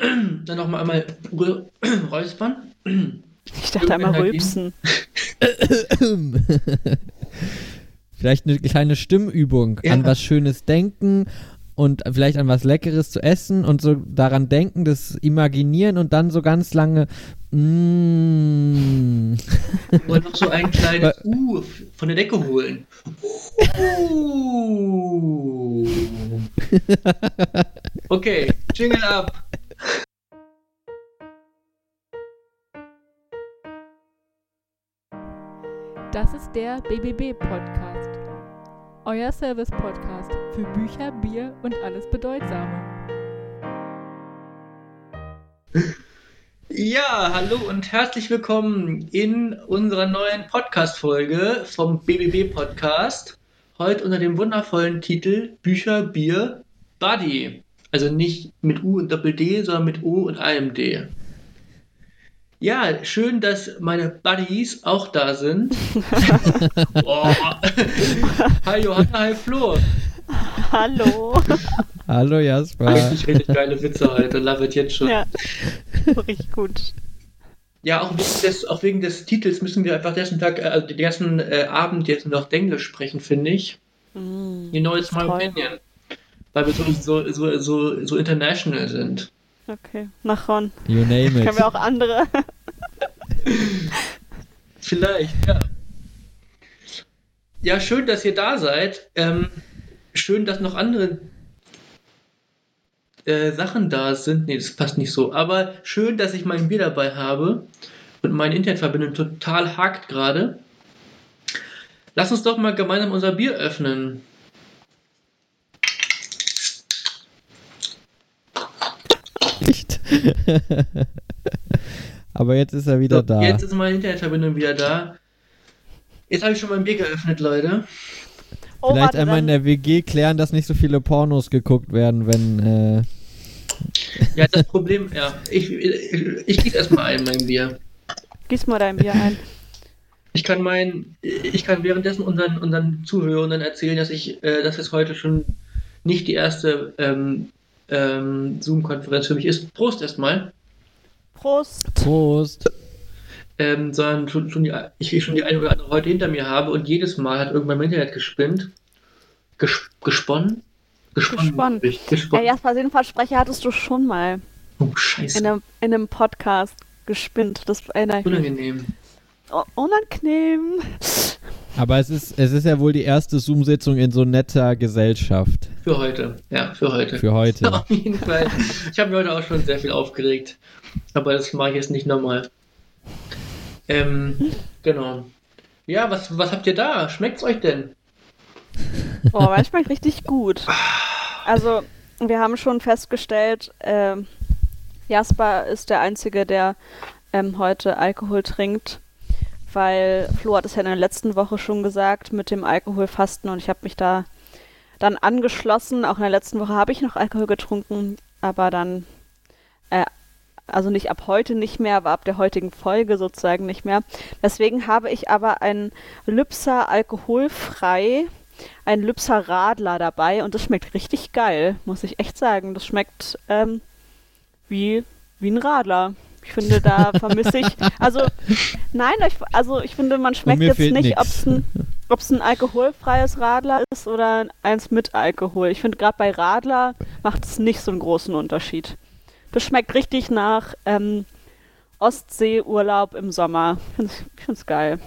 Dann nochmal einmal räuspern. Ich dachte einmal rülpsen. vielleicht eine kleine Stimmübung. Ja. An was Schönes denken und vielleicht an was Leckeres zu essen und so daran denken, das imaginieren und dann so ganz lange mm. Und noch so ein kleines Uh von der Decke holen. Uh. Okay, Jingle ab. Das ist der BBB Podcast. Euer Service Podcast für Bücher, Bier und alles Bedeutsame. Ja, hallo und herzlich willkommen in unserer neuen Podcast-Folge vom BBB Podcast. Heute unter dem wundervollen Titel Bücher, Bier, Buddy. Also nicht mit U und Doppel-D, sondern mit O und einem D. Ja, schön, dass meine Buddies auch da sind. oh. Hi Johanna, hi Flo. Hallo. Hallo Jasper. Richtig, richtig geile Witze heute, love it jetzt schon. Ja, richtig gut. Ja, auch wegen, des, auch wegen des Titels müssen wir einfach dessen Tag, also den ganzen äh, Abend jetzt noch Englisch sprechen, finde ich. Mm, Die neues My Opinion. Weil wir so, so, so, so, so international sind. Okay, nach Ron. You name it. Können wir auch andere. Vielleicht, ja. Ja, schön, dass ihr da seid. Ähm, schön, dass noch andere äh, Sachen da sind. Nee, das passt nicht so. Aber schön, dass ich mein Bier dabei habe und meine Internetverbindung total hakt gerade. Lass uns doch mal gemeinsam unser Bier öffnen. Aber jetzt ist er wieder so, da. Jetzt ist meine Internetverbindung wieder da. Jetzt habe ich schon mein Bier geöffnet, Leute. Oh, Vielleicht einmal in der WG klären, dass nicht so viele Pornos geguckt werden, wenn. Äh ja, das Problem, ja. Ich, ich, ich gieße erstmal ein, mein Bier. Gieß mal dein Bier ein. Ich kann mein, ich kann währenddessen unseren, unseren Zuhörenden erzählen, dass ich, äh, dass es heute schon nicht die erste ähm, ähm, Zoom-Konferenz für mich ist. Prost erstmal. Prost. Prost. Ähm, sondern schon, schon die, ich schon die eine oder andere heute hinter mir habe und jedes Mal hat irgendwann mein Internet gespinnt. Ges gesponnen? Gesponnen. Gesponnen. Ja, Jasper, Sinnversprecher hattest du schon mal. Oh, scheiße. In einem, in einem Podcast gespinnt. Das erinnere Unangenehm. Oh, unangenehm. Aber es ist, es ist ja wohl die erste Zoom-Sitzung in so netter Gesellschaft. Für heute, ja, für heute. Für heute. Auf jeden Fall. Ich habe mir heute auch schon sehr viel aufgeregt. Aber das mache ich jetzt nicht nochmal. Ähm, genau. Ja, was, was habt ihr da? Schmeckt's euch denn? Boah, man schmeckt richtig gut. Also, wir haben schon festgestellt, äh, Jasper ist der Einzige, der ähm, heute Alkohol trinkt weil Flo hat es ja in der letzten Woche schon gesagt mit dem Alkoholfasten und ich habe mich da dann angeschlossen. Auch in der letzten Woche habe ich noch Alkohol getrunken, aber dann, äh, also nicht ab heute nicht mehr, aber ab der heutigen Folge sozusagen nicht mehr. Deswegen habe ich aber ein Lübser alkoholfrei, ein Lübser Radler dabei und das schmeckt richtig geil, muss ich echt sagen. Das schmeckt ähm, wie, wie ein Radler. Ich finde, da vermisse ich. Also, nein, ich, also ich finde, man schmeckt jetzt nicht, ob es ein, ein alkoholfreies Radler ist oder eins mit Alkohol. Ich finde, gerade bei Radler macht es nicht so einen großen Unterschied. Das schmeckt richtig nach ähm, Ostseeurlaub im Sommer. Ich finde es geil.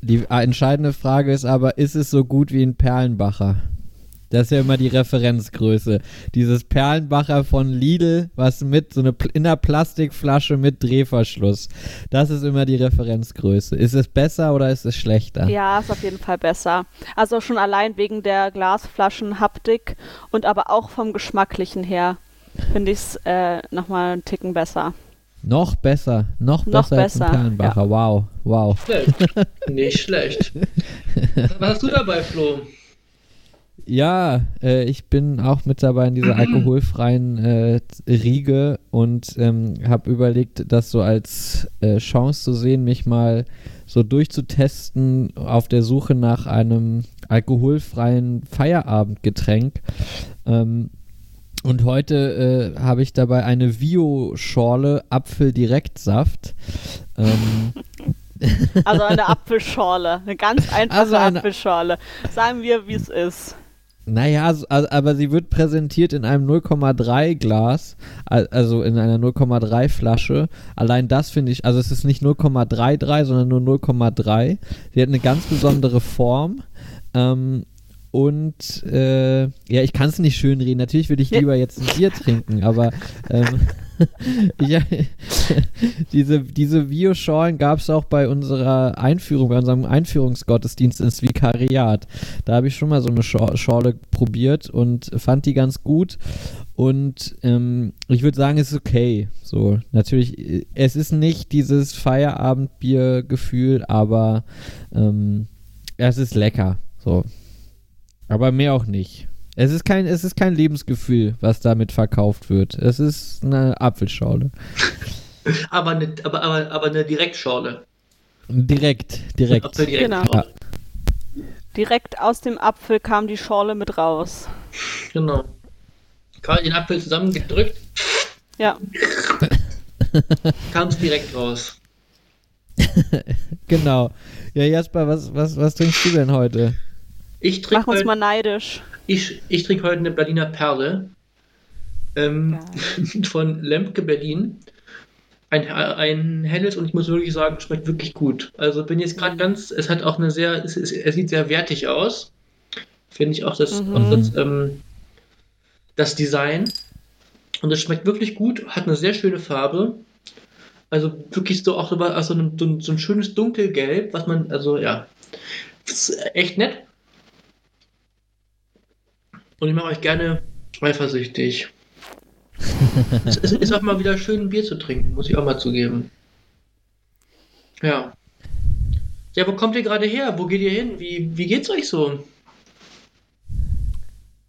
Die entscheidende Frage ist aber, ist es so gut wie ein Perlenbacher? Das ist ja immer die Referenzgröße. Dieses Perlenbacher von Lidl, was mit so eine in einer Plastikflasche mit Drehverschluss. Das ist immer die Referenzgröße. Ist es besser oder ist es schlechter? Ja, ist auf jeden Fall besser. Also schon allein wegen der Glasflaschen-Haptik und aber auch vom Geschmacklichen her finde ich es äh, nochmal einen Ticken besser. Noch besser, noch, noch besser, besser als ein Perlenbacher. Ja. Wow, wow. Schlecht. Nicht schlecht. Was hast du dabei, Flo? Ja, äh, ich bin auch mit dabei in dieser alkoholfreien äh, Riege und ähm, habe überlegt, das so als äh, Chance zu sehen, mich mal so durchzutesten auf der Suche nach einem alkoholfreien Feierabendgetränk. Ähm, Und heute äh, habe ich dabei eine Vio-Schorle Apfeldirektsaft. Ähm, Also eine Apfelschorle, eine ganz einfache Also eine- Apfelschorle. Sagen wir, wie es ist. Naja, also, also, aber sie wird präsentiert in einem 0,3 Glas, al- also in einer 0,3 Flasche. Allein das finde ich, also es ist nicht 0,33, sondern nur 0,3. Sie hat eine ganz besondere Form. Ähm, und äh, ja, ich kann es nicht schön reden. Natürlich würde ich lieber jetzt ein Bier trinken, aber ähm, ja, diese, diese Bioschorlen gab es auch bei unserer Einführung, bei unserem Einführungsgottesdienst ins Vikariat. Da habe ich schon mal so eine Schor Schorle probiert und fand die ganz gut. Und ähm, ich würde sagen, es ist okay. So, natürlich, äh, es ist nicht dieses Feierabendbier-Gefühl, aber ähm, es ist lecker. So. Aber mehr auch nicht. Es ist kein, es ist kein Lebensgefühl, was damit verkauft wird. Es ist eine Apfelschorle. Aber eine, aber, aber, aber eine Direktschorle. Direkt, direkt. Apfeldirektschorle. Direkt aus dem Apfel kam die Schorle mit raus. Genau. Quasi den Apfel zusammengedrückt, Ja, kam es direkt raus. Genau. Ja, Jasper, was, was, was trinkst du denn heute? Ich trinke mach uns mal neidisch. Ich, ich trink heute eine Berliner Perle ähm, von Lemke Berlin. Ein, ein helles und ich muss wirklich sagen, schmeckt wirklich gut. Also bin jetzt gerade ganz, es hat auch eine sehr, es, es, es sieht sehr wertig aus. Finde ich auch das, Mhm. auch das, ähm, das Design. Und es schmeckt wirklich gut, hat eine sehr schöne Farbe. Also wirklich so auch also ein, so, ein, so ein schönes Dunkelgelb, was man, also ja, ist echt nett. Und ich mache euch gerne eifersüchtig. es ist, auch mal wieder schön, ein Bier zu trinken, muss ich auch mal zugeben. Ja. Ja, wo kommt ihr gerade her? Wo geht ihr hin? Wie, wie geht's euch so?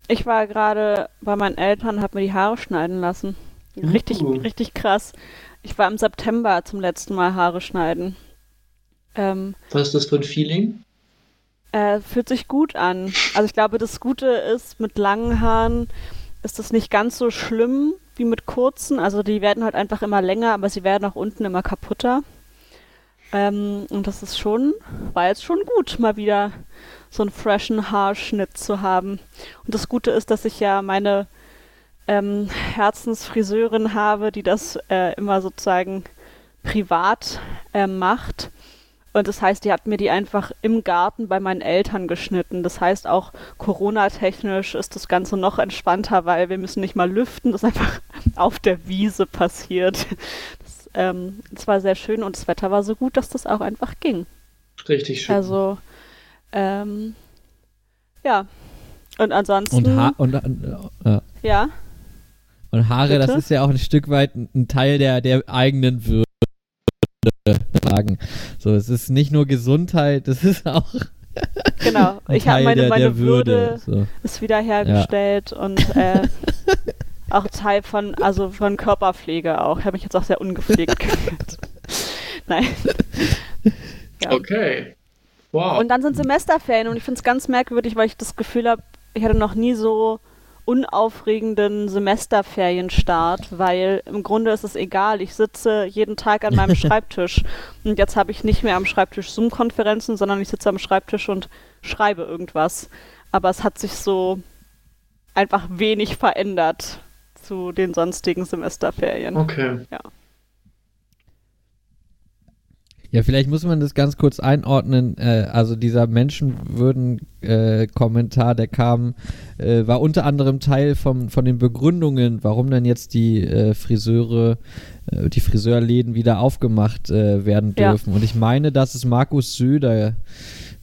Ich war gerade bei meinen Eltern, habe mir die Haare schneiden lassen. Richtig, Uh. richtig krass. Ich war im September zum letzten Mal Haare schneiden. Ähm, Was ist das für ein Feeling? Äh, fühlt sich gut an. Also ich glaube, das Gute ist, mit langen Haaren ist das nicht ganz so schlimm wie mit kurzen. Also die werden halt einfach immer länger, aber sie werden auch unten immer kaputter. Ähm, und das ist schon, war jetzt schon gut, mal wieder so einen freshen Haarschnitt zu haben. Und das Gute ist, dass ich ja meine ähm, Herzensfriseurin habe, die das äh, immer sozusagen privat äh, macht. Und das heißt, die hat mir die einfach im Garten bei meinen Eltern geschnitten. Das heißt, auch Corona-technisch ist das Ganze noch entspannter, weil wir müssen nicht mal lüften. Das ist einfach auf der Wiese passiert. Das, ähm, das war sehr schön und das Wetter war so gut, dass das auch einfach ging. Richtig schön. Also, ähm, ja. Und ansonsten, Und, ha und, äh, ja. ja, und Haare, Bitte? das ist ja auch ein Stück weit ein ein Teil der, der eigenen Würde. Sagen. So, es ist nicht nur Gesundheit, es ist auch genau. ein Ich habe Teil meine, der, meine der Würde, So. ist wiederhergestellt und äh, auch Teil von, also von Körperpflege auch. Ich habe mich jetzt auch sehr ungepflegt gefühlt. Nein. Ja. Okay. Wow. Und dann sind Semesterferien und ich finde es ganz merkwürdig, weil ich das Gefühl habe, ich hatte noch nie so unaufregenden Semesterferienstart, weil im Grunde ist es egal. Ich sitze jeden Tag an meinem Schreibtisch und jetzt habe ich nicht mehr am Schreibtisch Zoom-Konferenzen, sondern ich sitze am Schreibtisch und schreibe irgendwas. Aber es hat sich so einfach wenig verändert zu den sonstigen Semesterferien. okay. Ja, vielleicht muss man das ganz kurz einordnen. Äh, also dieser Menschenwürden-Kommentar, der kam, äh, war unter anderem Teil vom, von den Begründungen, warum dann jetzt die äh, Friseure, äh, die Friseurläden wieder aufgemacht äh, werden Ja. dürfen. Und ich meine, dass es Markus Söder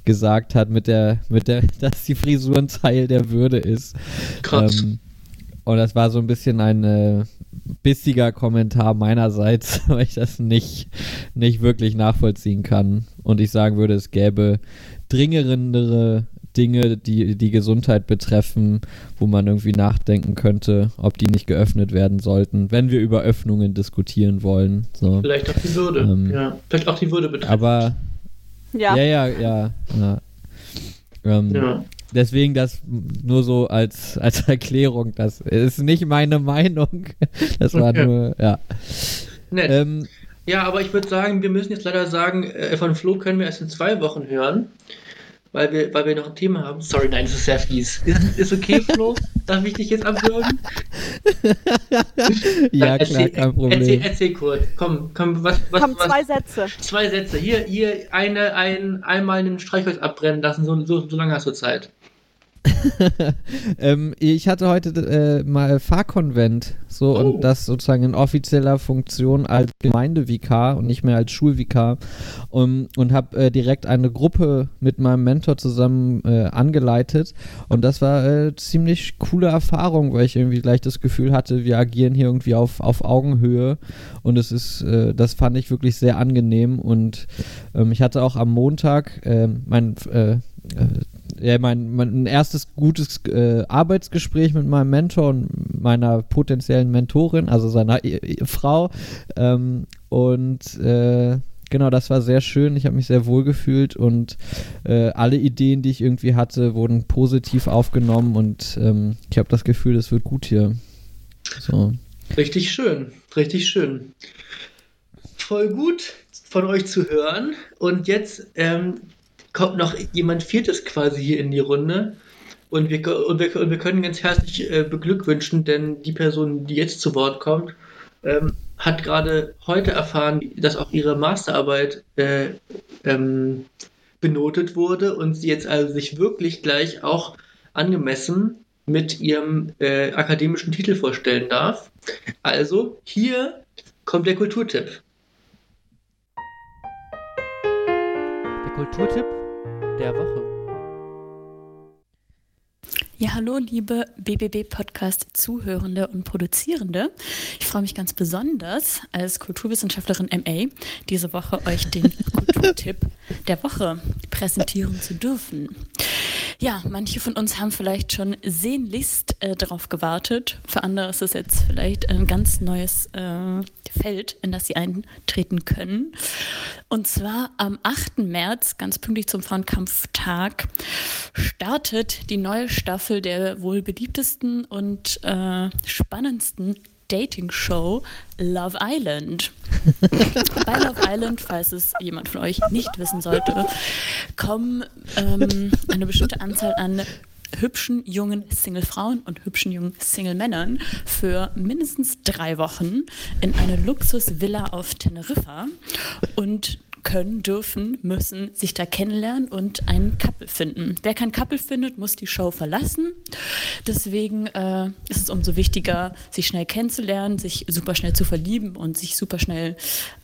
gesagt hat, mit der, mit der, dass die Frisur ein Teil der Würde ist. Krass. Ähm, und das war so ein bisschen ein äh, bissiger Kommentar meinerseits, weil ich das nicht, nicht wirklich nachvollziehen kann. Und ich sagen würde, es gäbe dringendere Dinge, die die Gesundheit betreffen, wo man irgendwie nachdenken könnte, ob die nicht geöffnet werden sollten, wenn wir über Öffnungen diskutieren wollen. So. Vielleicht auch die Würde. Ähm, ja. Vielleicht auch die Würde betreffen. Aber Ja, ja, ja, ja. ja. Ähm, ja. Deswegen das nur so als, als Erklärung. Das ist nicht meine Meinung. Das war Okay. nur, ja. Nett. Ähm, Ja, aber ich würde sagen, wir müssen jetzt leider sagen, äh, von Flo können wir erst in zwei Wochen hören, weil wir, weil wir noch ein Thema haben. Sorry, nein, das ist sehr fies. Ist, ist okay, Flo? Darf ich dich jetzt abwürgen? ja, klar, erzähl, kein Problem. Erzähl, erzähl kurz. Komm, komm, was, was, Komm, was, zwei Sätze. zwei Sätze. Hier, hier eine, ein, einmal einen Streichholz abbrennen lassen, so, so, so lange hast du Zeit. ähm, ich hatte heute äh, mal Fahrkonvent, so Oh. und das sozusagen in offizieller Funktion als Gemeindevikar und nicht mehr als Schulvikar um, und habe äh, direkt eine Gruppe mit meinem Mentor zusammen äh, angeleitet. Und das war äh, ziemlich coole Erfahrung, weil ich irgendwie gleich das Gefühl hatte, wir agieren hier irgendwie auf, auf Augenhöhe. Und es ist, äh, das fand ich wirklich sehr angenehm. Und ähm, ich hatte auch am Montag mein äh, äh, ja, mein, mein ein erstes gutes äh, Arbeitsgespräch mit meinem Mentor und meiner potenziellen Mentorin, also seiner e e Frau. Ähm, und äh, genau, das war sehr schön. Ich habe mich sehr wohl gefühlt und äh, alle Ideen, die ich irgendwie hatte, wurden positiv aufgenommen und ähm, ich habe das Gefühl, es wird gut hier. So. Richtig schön, richtig schön. Voll gut von euch zu hören. Und jetzt ähm, kommt noch jemand Viertes quasi hier in die Runde. Und wir, und wir, und wir können ganz herzlich äh, beglückwünschen, denn die Person, die jetzt zu Wort kommt, ähm, hat gerade heute erfahren, dass auch ihre Masterarbeit äh, ähm, benotet wurde und sie jetzt also sich wirklich gleich auch angemessen mit ihrem äh, akademischen Titel vorstellen darf. Also, hier kommt der Kulturtipp. Der Kulturtipp der Woche. Ja, hallo, liebe BBB-Podcast-Zuhörende und Produzierende. Ich freue mich ganz besonders, als Kulturwissenschaftlerin MA diese Woche euch den Kulturtipp der Woche präsentieren zu dürfen. Ja, manche von uns haben vielleicht schon sehnlichst äh, darauf gewartet. Für andere ist es jetzt vielleicht ein ganz neues äh, Feld, in das sie eintreten können. Und zwar am 8. März, ganz pünktlich zum Frauenkampftag, startet die neue Staffel der wohl beliebtesten und äh, spannendsten Dating-Show Love Island. Bei Love Island, falls es jemand von euch nicht wissen sollte, kommen ähm, eine bestimmte Anzahl an hübschen jungen Single-Frauen und hübschen jungen Single-Männern für mindestens drei Wochen in eine Luxus-Villa auf Teneriffa und können, dürfen, müssen sich da kennenlernen und einen Couple finden. Wer kein Couple findet, muss die Show verlassen. Deswegen äh, ist es umso wichtiger, sich schnell kennenzulernen, sich super schnell zu verlieben und sich super schnell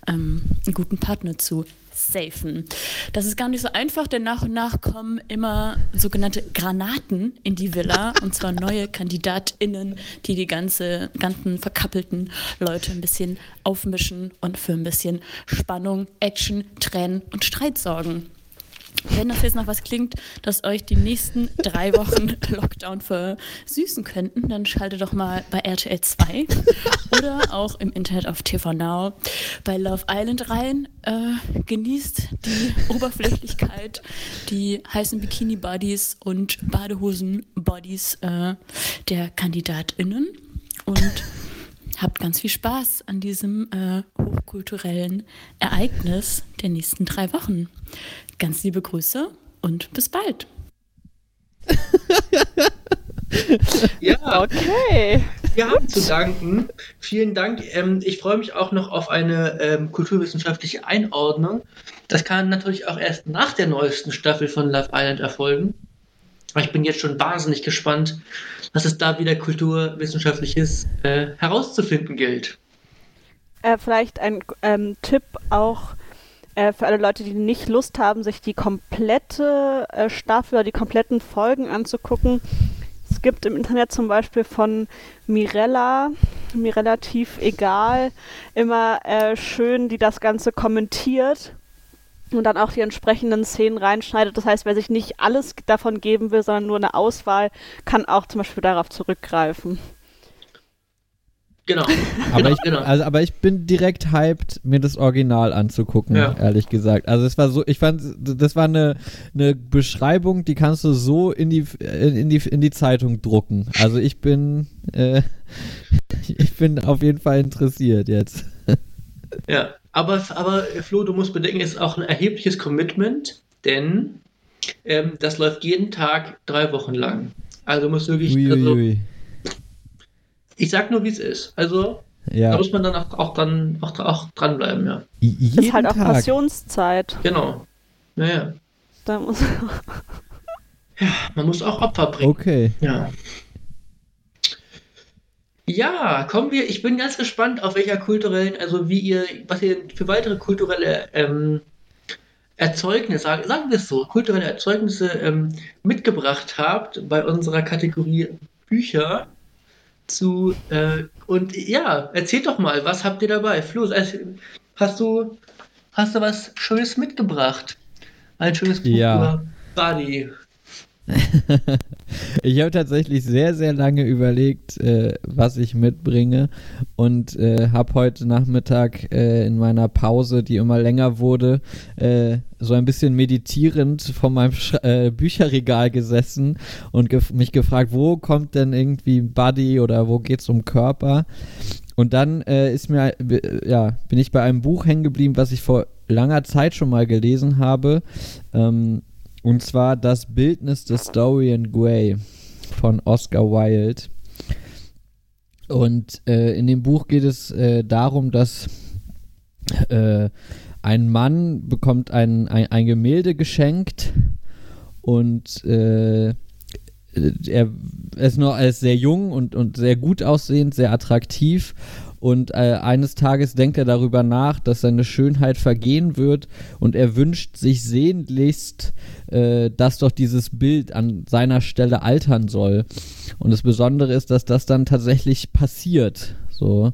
ähm, einen guten Partner zu safen. Das ist gar nicht so einfach, denn nach und nach kommen immer sogenannte Granaten in die Villa und zwar neue KandidatInnen, die die ganze, ganzen verkappelten Leute ein bisschen aufmischen und für ein bisschen Spannung, Action, Tränen und Streit sorgen. Wenn das jetzt nach was klingt, das euch die nächsten drei Wochen Lockdown versüßen könnten, dann schaltet doch mal bei RTL 2 oder auch im Internet auf TV Now bei Love Island rein. Äh, genießt die Oberflächlichkeit, die heißen Bikini-Bodies und Badehosen-Bodies äh, der KandidatInnen und habt ganz viel Spaß an diesem äh, hochkulturellen Ereignis der nächsten drei Wochen. Ganz liebe Grüße und bis bald. Ja, Okay. wir haben zu danken. Vielen Dank. Ähm, ich freue mich auch noch auf eine ähm, kulturwissenschaftliche Einordnung. Das kann natürlich auch erst nach der neuesten Staffel von Love Island erfolgen. Aber ich bin jetzt schon wahnsinnig gespannt, was es da wieder kulturwissenschaftliches äh, herauszufinden gilt. Äh, vielleicht ein ähm, Tipp auch äh, für alle Leute, die nicht Lust haben, sich die komplette äh, Staffel oder die kompletten Folgen anzugucken. Es gibt im Internet zum Beispiel von Mirella, mir relativ egal, immer äh, schön, die das Ganze kommentiert und dann auch die entsprechenden Szenen reinschneidet. Das heißt, wer sich nicht alles davon geben will, sondern nur eine Auswahl, kann auch zum Beispiel darauf zurückgreifen. Genau. Aber, genau, ich, genau. also, aber ich bin direkt hyped, mir das Original anzugucken, Ja. ehrlich gesagt. Also es war so, ich fand, das war eine, eine Beschreibung, die kannst du so in die, in die, in die Zeitung drucken. Also ich bin, äh, ich bin auf jeden Fall interessiert jetzt. Ja, aber, aber Flo, du musst bedenken, es ist auch ein erhebliches Commitment, denn ähm, das läuft jeden Tag drei Wochen lang. Also du musst wirklich, also, Uiuiui. Ich sag nur, wie es ist. Also da Ja, muss man dann auch, auch, dran, auch, auch dranbleiben, ja. I- jeden ist halt auch Tag. Passionszeit. Genau. Naja, Da muss, man muss auch Opfer bringen. Okay. Ja. Ja, kommen wir. Ich bin ganz gespannt, auf welcher kulturellen, also wie ihr, was ihr für weitere kulturelle ähm, Erzeugnisse, sagen sagen wir es so, kulturelle Erzeugnisse ähm, mitgebracht habt bei unserer Kategorie Bücher zu äh, und ja, erzählt doch mal, was habt ihr dabei? Flo, also, hast du hast du was Schönes mitgebracht? Ein schönes Buch Ja. über Badi. Ich habe tatsächlich sehr, sehr lange überlegt, äh, was ich mitbringe und äh, habe heute Nachmittag äh, in meiner Pause, die immer länger wurde, äh, so ein bisschen meditierend vor meinem Sch äh, Bücherregal gesessen und gef mich gefragt, wo kommt denn irgendwie Body oder wo geht's um Körper? Und dann äh, ist mir, ja, bin ich bei einem Buch hängen geblieben, was ich vor langer Zeit schon mal gelesen habe. Ähm, und zwar das Bildnis des Dorian Gray von Oscar Wilde. Und äh, in dem Buch geht es äh, darum, dass äh, ein Mann bekommt ein, ein, ein Gemälde geschenkt und äh, er ist noch ist sehr jung und, und sehr gut aussehend, sehr attraktiv. Und äh, eines Tages denkt er darüber nach, dass seine Schönheit vergehen wird und er wünscht sich sehnlichst, äh, dass doch dieses Bild an seiner Stelle altern soll. Und das Besondere ist, dass das dann tatsächlich passiert. So.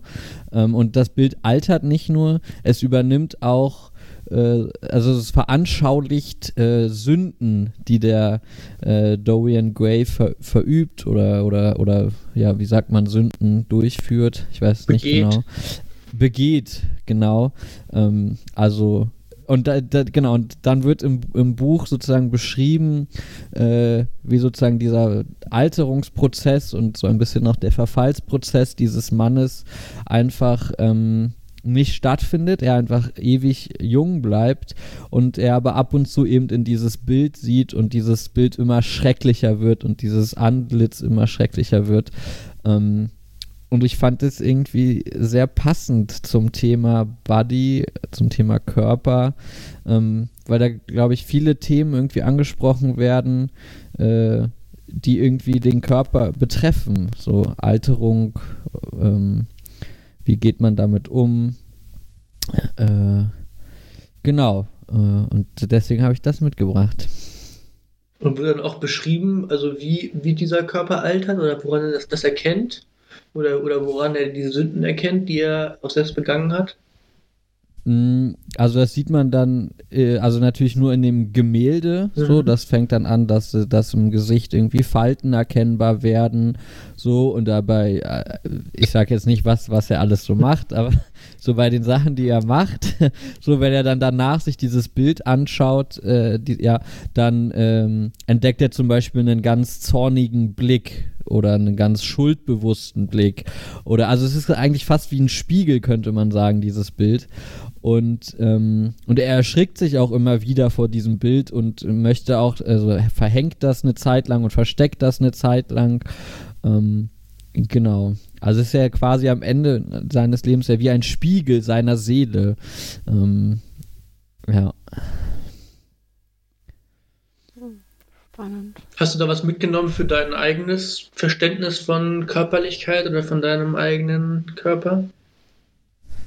Ähm, und das Bild altert nicht nur, es übernimmt auch also es veranschaulicht äh, Sünden, die der äh, Dorian Gray ver verübt oder, oder, oder, ja, wie sagt man, Sünden durchführt. Ich weiß nicht Begeht. genau. Begeht, genau. Ähm, also, und da, da, genau, und dann wird im, im Buch sozusagen beschrieben, äh, wie sozusagen dieser Alterungsprozess und so ein bisschen noch der Verfallsprozess dieses Mannes einfach ähm, nicht stattfindet, er einfach ewig jung bleibt und er aber ab und zu eben in dieses Bild sieht und dieses Bild immer schrecklicher wird und dieses Antlitz immer schrecklicher wird. Ähm, und ich fand es irgendwie sehr passend zum Thema Body, zum Thema Körper, ähm, weil da, glaube ich, viele Themen irgendwie angesprochen werden, äh, die irgendwie den Körper betreffen. So Alterung, ähm, wie geht man damit um? Äh, genau. Äh, und deswegen habe ich das mitgebracht. Und wird dann auch beschrieben, also wie, wie dieser Körper altert oder woran er das, das erkennt? Oder, oder woran er diese Sünden erkennt, die er auch selbst begangen hat? Mm, Also das sieht man dann, äh, also natürlich nur in dem Gemälde, so, Mhm. das fängt dann an, dass, äh, dass im Gesicht irgendwie Falten erkennbar werden, so, und dabei, äh, ich sage jetzt nicht, was, was er alles so macht, aber so bei den Sachen, die er macht, so wenn er dann danach sich dieses Bild anschaut, äh, die, ja, dann ähm, entdeckt er zum Beispiel einen ganz zornigen Blick oder einen ganz schuldbewussten Blick. Oder also es ist eigentlich fast wie ein Spiegel, könnte man sagen, dieses Bild. Und, ähm, und er erschrickt sich auch immer wieder vor diesem Bild und möchte auch, also er verhängt das eine Zeit lang und versteckt das eine Zeit lang. Ähm, genau. Also es ist ja quasi am Ende seines Lebens ja wie ein Spiegel seiner Seele. Ähm, ja. Spannend. Hast du da was mitgenommen für dein eigenes Verständnis von Körperlichkeit oder von deinem eigenen Körper?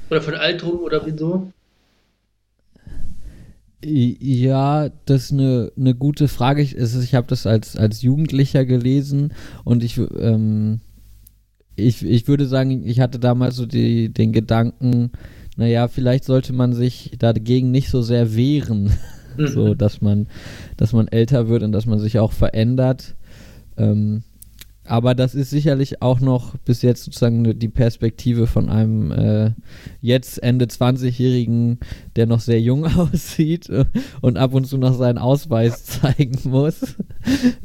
Oder von Alterung oder wieso? Ja, das ist eine, eine gute Frage. Ich, ich habe das als, als Jugendlicher gelesen und ich, ähm, ich, ich würde sagen, ich hatte damals so die, den Gedanken, naja, vielleicht sollte man sich dagegen nicht so sehr wehren, Mhm. so dass man, dass man älter wird und dass man sich auch verändert. Ähm, aber das ist sicherlich auch noch bis jetzt sozusagen die Perspektive von einem äh, jetzt Ende 20-Jährigen, der noch sehr jung aussieht und ab und zu noch seinen Ausweis zeigen muss.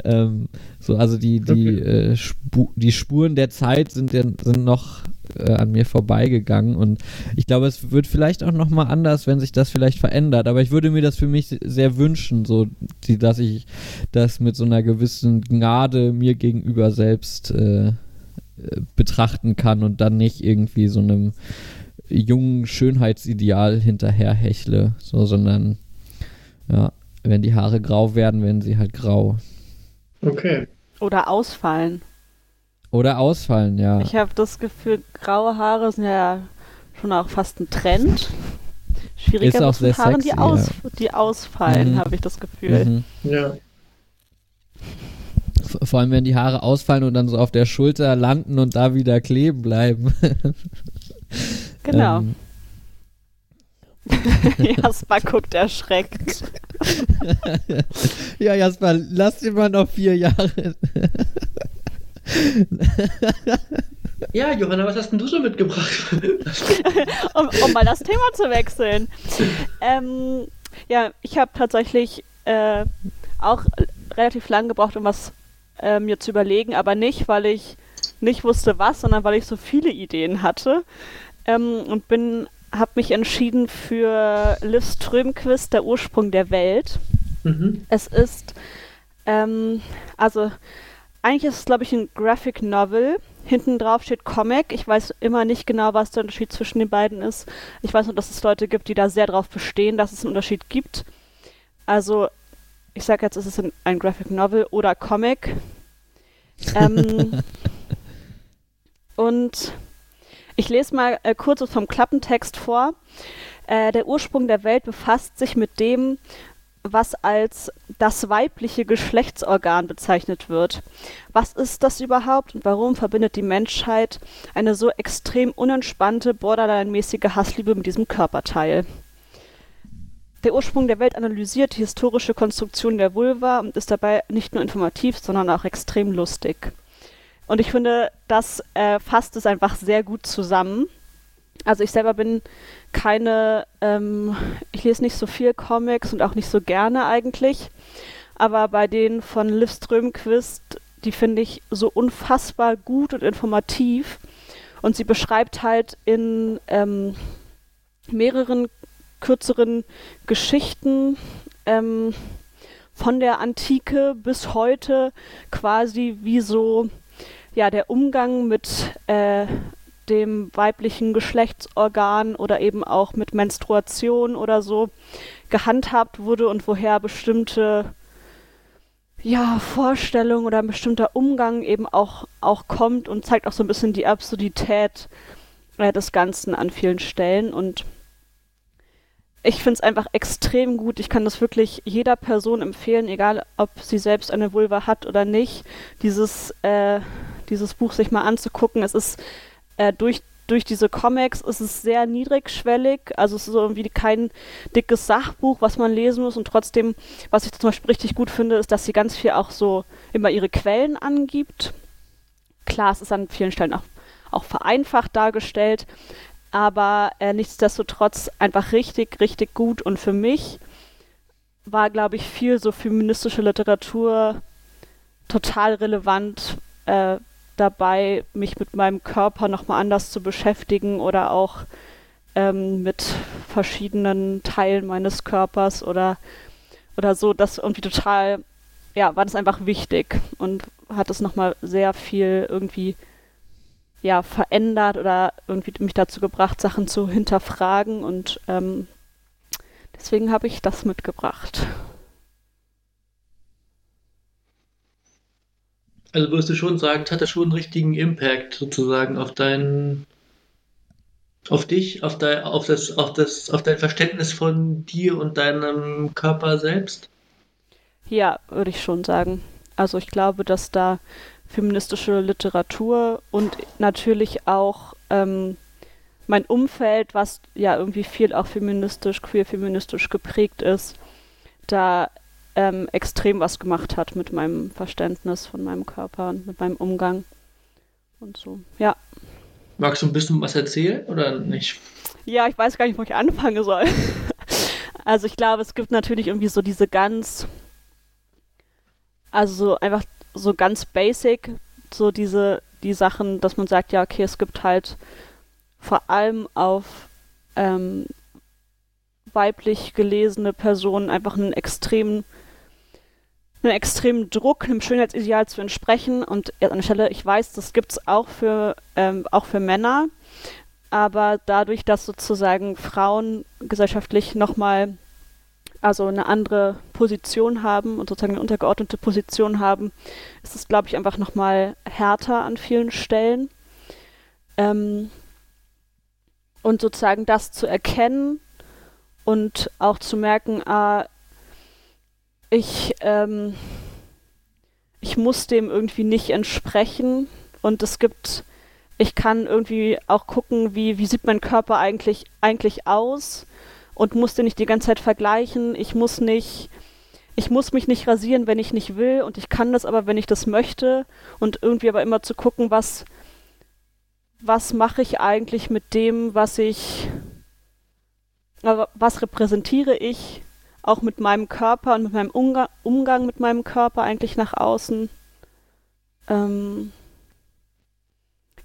ähm, so, also die, die, okay. äh, Spu die Spuren der Zeit sind, sind noch äh, an mir vorbeigegangen und ich glaube, es wird vielleicht auch noch mal anders, wenn sich das vielleicht verändert. Aber ich würde mir das für mich sehr wünschen, so, die, dass ich das mit so einer gewissen Gnade mir gegenüber selbst äh betrachten kann und dann nicht irgendwie so einem jungen Schönheitsideal hinterherhechle, so, sondern ja, wenn die Haare grau werden, werden sie halt grau. Okay. Oder ausfallen. Oder ausfallen, ja. Ich habe das Gefühl, graue Haare sind ja schon auch fast ein Trend. Schwieriger ist auch sehr Haaren, sexy, die, aus, ja. die ausfallen, Mhm. habe ich das Gefühl. Mhm. Ja. Vor allem, wenn die Haare ausfallen und dann so auf der Schulter landen und da wieder kleben bleiben. Genau. Ähm, Jasper guckt erschreckt. ja, Jasper, lass dir mal noch vier Jahre. Ja, Johanna, was hast denn du so mitgebracht? um, um mal das Thema zu wechseln. Ähm, ja, ich habe tatsächlich äh, auch relativ lang gebraucht, um was äh, mir zu überlegen, aber nicht, weil ich nicht wusste was, sondern weil ich so viele Ideen hatte. Ähm, und bin, habe mich entschieden für Liv Strömquist, der Ursprung der Welt. mhm. Es ist, ähm, also eigentlich ist es, glaube ich, ein Graphic Novel. Hinten drauf steht Comic. Ich weiß immer nicht genau, was der Unterschied zwischen den beiden ist. Ich weiß nur, dass es Leute gibt, die da sehr drauf bestehen, dass es einen Unterschied gibt. Also, ich sage jetzt, es ist ein, ein Graphic Novel oder Comic. Ähm, und ich lese mal äh, kurz vom Klappentext vor. Äh, der Ursprung der Welt befasst sich mit dem, was als das weibliche Geschlechtsorgan bezeichnet wird. Was ist das überhaupt und warum verbindet die Menschheit eine so extrem unentspannte, borderline-mäßige Hassliebe mit diesem Körperteil? Der Ursprung der Welt analysiert die historische Konstruktion der Vulva und ist dabei nicht nur informativ, sondern auch extrem lustig. Und ich finde, das äh, fasst es einfach sehr gut zusammen. Also ich selber bin keine, ähm, ich lese nicht so viel Comics und auch nicht so gerne eigentlich. Aber bei denen von Liv Strömquist, die finde ich so unfassbar gut und informativ. Und sie beschreibt halt in ähm, mehreren kürzeren Geschichten ähm, von der Antike bis heute quasi wie so ja der Umgang mit äh, dem weiblichen Geschlechtsorgan oder eben auch mit Menstruation oder so gehandhabt wurde und woher bestimmte ja, Vorstellung oder ein bestimmter Umgang eben auch, auch kommt und zeigt auch so ein bisschen die Absurdität äh, des Ganzen an vielen Stellen. Und ich finde es einfach extrem gut. Ich kann das wirklich jeder Person empfehlen, egal ob sie selbst eine Vulva hat oder nicht, dieses, äh, dieses Buch sich mal anzugucken. Es ist äh, durch, durch diese Comics ist es sehr niedrigschwellig, also es ist irgendwie kein dickes Sachbuch, was man lesen muss und trotzdem, was ich zum Beispiel richtig gut finde, ist, dass sie ganz viel auch so immer ihre Quellen angibt. Klar, es ist an vielen Stellen auch, auch vereinfacht dargestellt, aber äh, nichtsdestotrotz einfach richtig, richtig gut und für mich war, glaube ich, viel so feministische Literatur total relevant, äh, dabei, mich mit meinem Körper nochmal anders zu beschäftigen oder auch ähm, mit verschiedenen Teilen meines Körpers oder, oder so. Das irgendwie total, ja, war das einfach wichtig und hat es nochmal sehr viel irgendwie ja, verändert oder irgendwie mich dazu gebracht, Sachen zu hinterfragen und ähm, deswegen habe ich das mitgebracht. Also würdest du schon sagen, es hatte schon einen richtigen Impact sozusagen auf dein, auf dich, auf dein, auf das, auf das, auf dein Verständnis von dir und deinem Körper selbst? Ja, würde ich schon sagen. Also ich glaube, dass da feministische Literatur und natürlich auch ähm, mein Umfeld, was ja irgendwie viel auch feministisch, queer feministisch geprägt ist, da ähm, extrem was gemacht hat mit meinem Verständnis von meinem Körper und mit meinem Umgang und so. Ja. Magst du ein bisschen was erzählen oder nicht? Ja, ich weiß gar nicht, wo ich anfangen soll. also ich glaube, es gibt natürlich irgendwie so diese ganz, also so einfach so ganz basic, so diese, die Sachen, dass man sagt, ja, okay, es gibt halt vor allem auf ähm, weiblich gelesene Personen einfach einen extremen einen extremen Druck, einem Schönheitsideal zu entsprechen. Und an der Stelle, ich weiß, das gibt es auch ähm, auch für Männer, aber dadurch, dass sozusagen Frauen gesellschaftlich nochmal also eine andere Position haben und sozusagen eine untergeordnete Position haben, ist es, glaube ich, einfach nochmal härter an vielen Stellen. Ähm, und sozusagen das zu erkennen und auch zu merken, ah, ich, ähm, ich muss dem irgendwie nicht entsprechen und es gibt, ich kann irgendwie auch gucken, wie, wie sieht mein Körper eigentlich, eigentlich aus und muss den nicht die ganze Zeit vergleichen. Ich muss nicht, ich muss mich nicht rasieren, wenn ich nicht will und ich kann das aber, wenn ich das möchte und irgendwie aber immer zu gucken, was, was mache ich eigentlich mit dem, was ich, was repräsentiere ich auch mit meinem Körper und mit meinem Umga Umgang mit meinem Körper eigentlich nach außen. Ähm,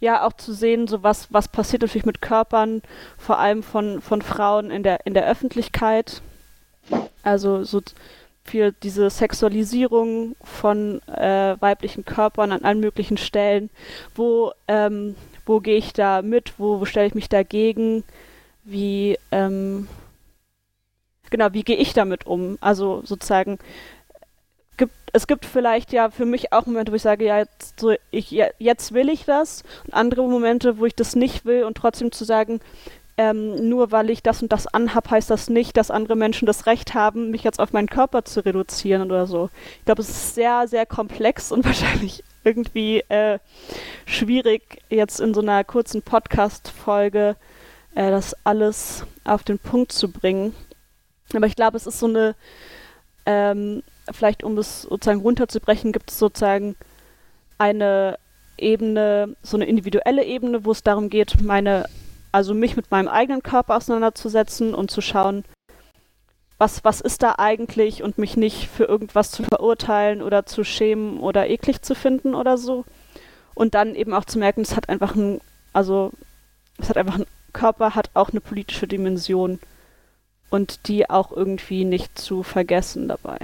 ja, auch zu sehen, so was, was passiert natürlich mit Körpern, vor allem von, von Frauen in der, in der Öffentlichkeit. Also so für diese Sexualisierung von äh, weiblichen Körpern an allen möglichen Stellen. Wo, ähm, wo gehe ich da mit? Wo, wo stelle ich mich dagegen? Wie, ähm, genau, wie gehe ich damit um? Also sozusagen, es gibt vielleicht ja für mich auch Momente, wo ich sage, ja, jetzt, so, ich, ja, jetzt will ich das und andere Momente, wo ich das nicht will und trotzdem zu sagen, ähm, nur weil ich das und das anhab, heißt das nicht, dass andere Menschen das Recht haben, mich jetzt auf meinen Körper zu reduzieren oder so. Ich glaube, es ist sehr, sehr komplex und wahrscheinlich irgendwie äh, schwierig, jetzt in so einer kurzen Podcast-Folge äh, das alles auf den Punkt zu bringen. Aber ich glaube, es ist so eine, ähm, vielleicht um es sozusagen runterzubrechen, gibt es sozusagen eine Ebene, so eine individuelle Ebene, wo es darum geht, meine, also mich mit meinem eigenen Körper auseinanderzusetzen und zu schauen, was, was ist da eigentlich und mich nicht für irgendwas zu verurteilen oder zu schämen oder eklig zu finden oder so. Und dann eben auch zu merken, es hat einfach ein, also es hat einfach ein Körper hat auch eine politische Dimension und die auch irgendwie nicht zu vergessen dabei.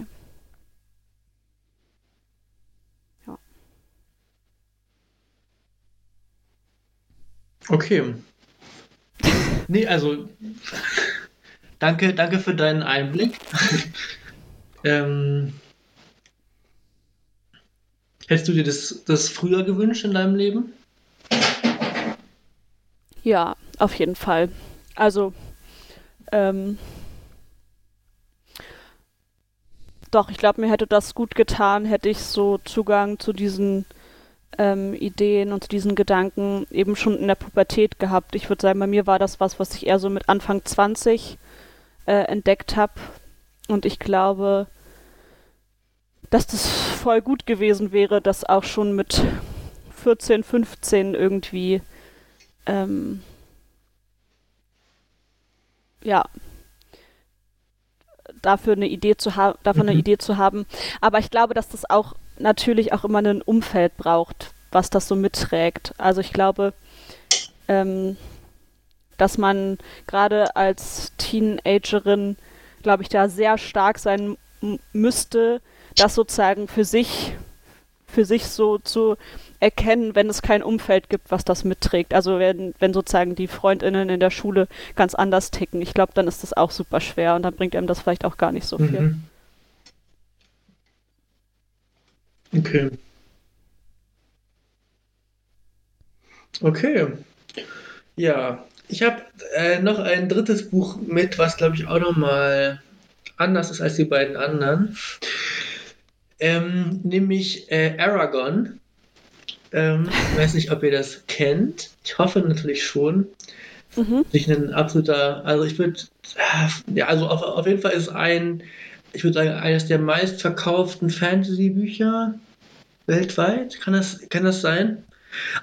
Ja. Okay. nee, also danke, danke für deinen Einblick. ähm, hättest du dir das, das früher gewünscht in deinem Leben? Ja, auf jeden Fall. Also, ähm, doch, ich glaube, mir hätte das gut getan, hätte ich so Zugang zu diesen ähm, Ideen und zu diesen Gedanken eben schon in der Pubertät gehabt. Ich würde sagen, bei mir war das was, was ich eher so mit Anfang 20 äh, entdeckt habe. Und ich glaube, dass das voll gut gewesen wäre, das auch schon mit 14, 15 irgendwie ähm, ja, dafür eine Idee zu haben, davon mhm. eine Idee zu haben. Aber ich glaube, dass das auch natürlich auch immer ein Umfeld braucht, was das so mitträgt. Also ich glaube, ähm, dass man gerade als Teenagerin, glaube ich, da sehr stark sein müsste, das sozusagen für sich, für sich so zu erkennen, wenn es kein Umfeld gibt, was das mitträgt. Also wenn, wenn sozusagen die Freundinnen in der Schule ganz anders ticken. Ich glaube, dann ist das auch super schwer und dann bringt einem das vielleicht auch gar nicht so viel. Mhm. Okay. Okay. Ja, ich habe äh, noch ein drittes Buch mit, was glaube ich auch nochmal anders ist als die beiden anderen. Ähm, nämlich äh, Aragon ähm, ich weiß nicht, ob ihr das kennt. Ich hoffe natürlich schon. Mhm. Ich ein absoluter, also ich würde, ja, also auf, auf jeden Fall ist ein ich würde sagen, eines der meistverkauften Fantasy-Bücher weltweit. Kann das, kann das sein?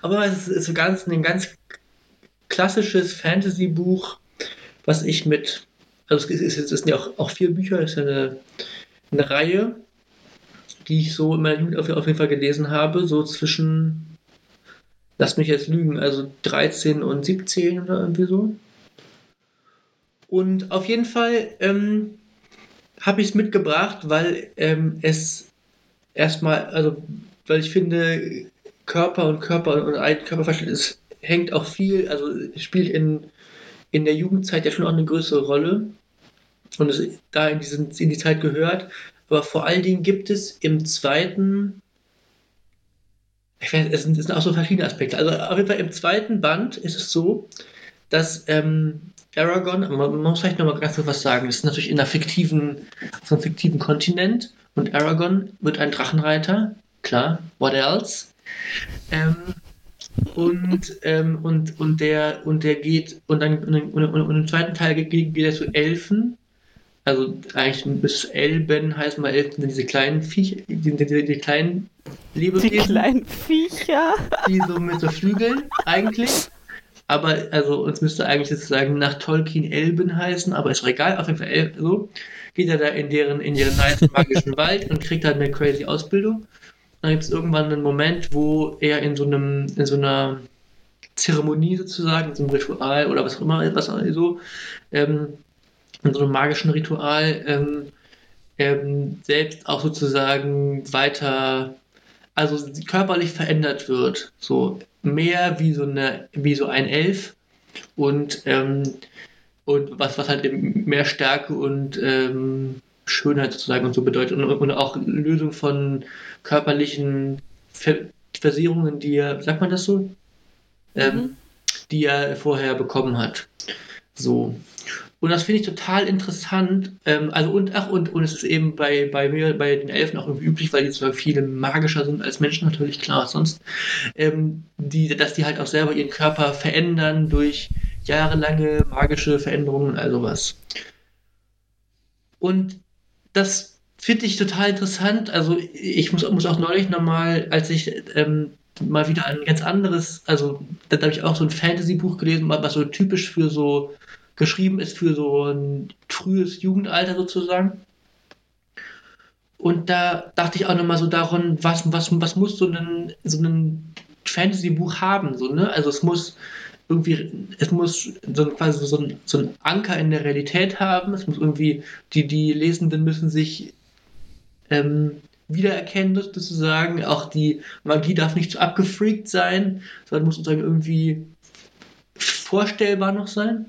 Aber es ist so ganz, ein ganz klassisches Fantasy-Buch, was ich mit, also es, ist, es sind ja auch, auch vier Bücher, es ist eine, eine Reihe, die ich so in meiner Jugend auf, jeden Fall gelesen habe, so zwischen, lass mich jetzt lügen, also 13 und 17 oder irgendwie so. Und auf jeden Fall ähm, habe ich es mitgebracht, weil ähm, es erstmal, also weil ich finde, Körper und Körper und ein Körperverständnis hängt auch viel, also spielt in, in der Jugendzeit ja schon auch eine größere Rolle und es da in, diesen, in die Zeit gehört. Aber vor allen Dingen gibt es im zweiten, ich weiß, es sind, es sind auch so verschiedene Aspekte. Also auf jeden Fall im zweiten Band ist es so, dass ähm, Aragorn, man, man muss vielleicht nochmal ganz kurz was sagen, das ist natürlich in einer fiktiven, auf einem fiktiven Kontinent und Aragorn wird ein Drachenreiter, klar, what else? Ähm, und, ähm, und, und, der, und der geht, und dann und, und, und im zweiten Teil geht, geht er zu Elfen. Also eigentlich bis Elben heißt mal Elfen sind diese kleinen Viecher, die, die, die, kleinen Lebewesen. Die kleinen Viecher. Die so mit so Flügeln eigentlich. Aber also uns müsste eigentlich sozusagen nach Tolkien Elben heißen, aber ist egal, auf jeden Fall El so. Geht er da in deren, in ihren nice magischen Wald und kriegt dann eine crazy Ausbildung. Dann gibt es irgendwann einen Moment, wo er in so einem, in so einer Zeremonie sozusagen, in so einem Ritual oder was auch immer, was auch so, ähm, in so einem magischen Ritual ähm, ähm, selbst auch sozusagen weiter, also körperlich verändert wird. So mehr wie so eine, wie so ein Elf und, ähm, und was, was halt eben mehr Stärke und ähm, Schönheit sozusagen und so bedeutet und, und auch Lösung von körperlichen Ver Versierungen, die er, sagt man das so? Ähm, mhm. Die er vorher bekommen hat. So. Und das finde ich total interessant. Ähm, also und ach, und, und es ist eben bei, bei mir, bei den Elfen auch irgendwie üblich, weil die zwar viele magischer sind als Menschen, natürlich klar, sonst, ähm, die, dass die halt auch selber ihren Körper verändern durch jahrelange magische Veränderungen, also was. Und das finde ich total interessant. Also ich muss, muss auch neulich nochmal, als ich ähm, mal wieder ein ganz anderes, also da habe ich auch so ein Fantasy-Buch gelesen, was so typisch für so geschrieben ist für so ein frühes Jugendalter sozusagen. Und da dachte ich auch nochmal so daran, was, was, was muss so ein, so ein Fantasy-Buch haben, so, ne? Also es muss irgendwie, es muss so quasi so ein, so ein Anker in der Realität haben. Es muss irgendwie, die, die Lesenden müssen sich ähm, wiedererkennen, sozusagen. Auch die Magie darf nicht zu abgefreakt sein, sondern muss sozusagen irgendwie vorstellbar noch sein.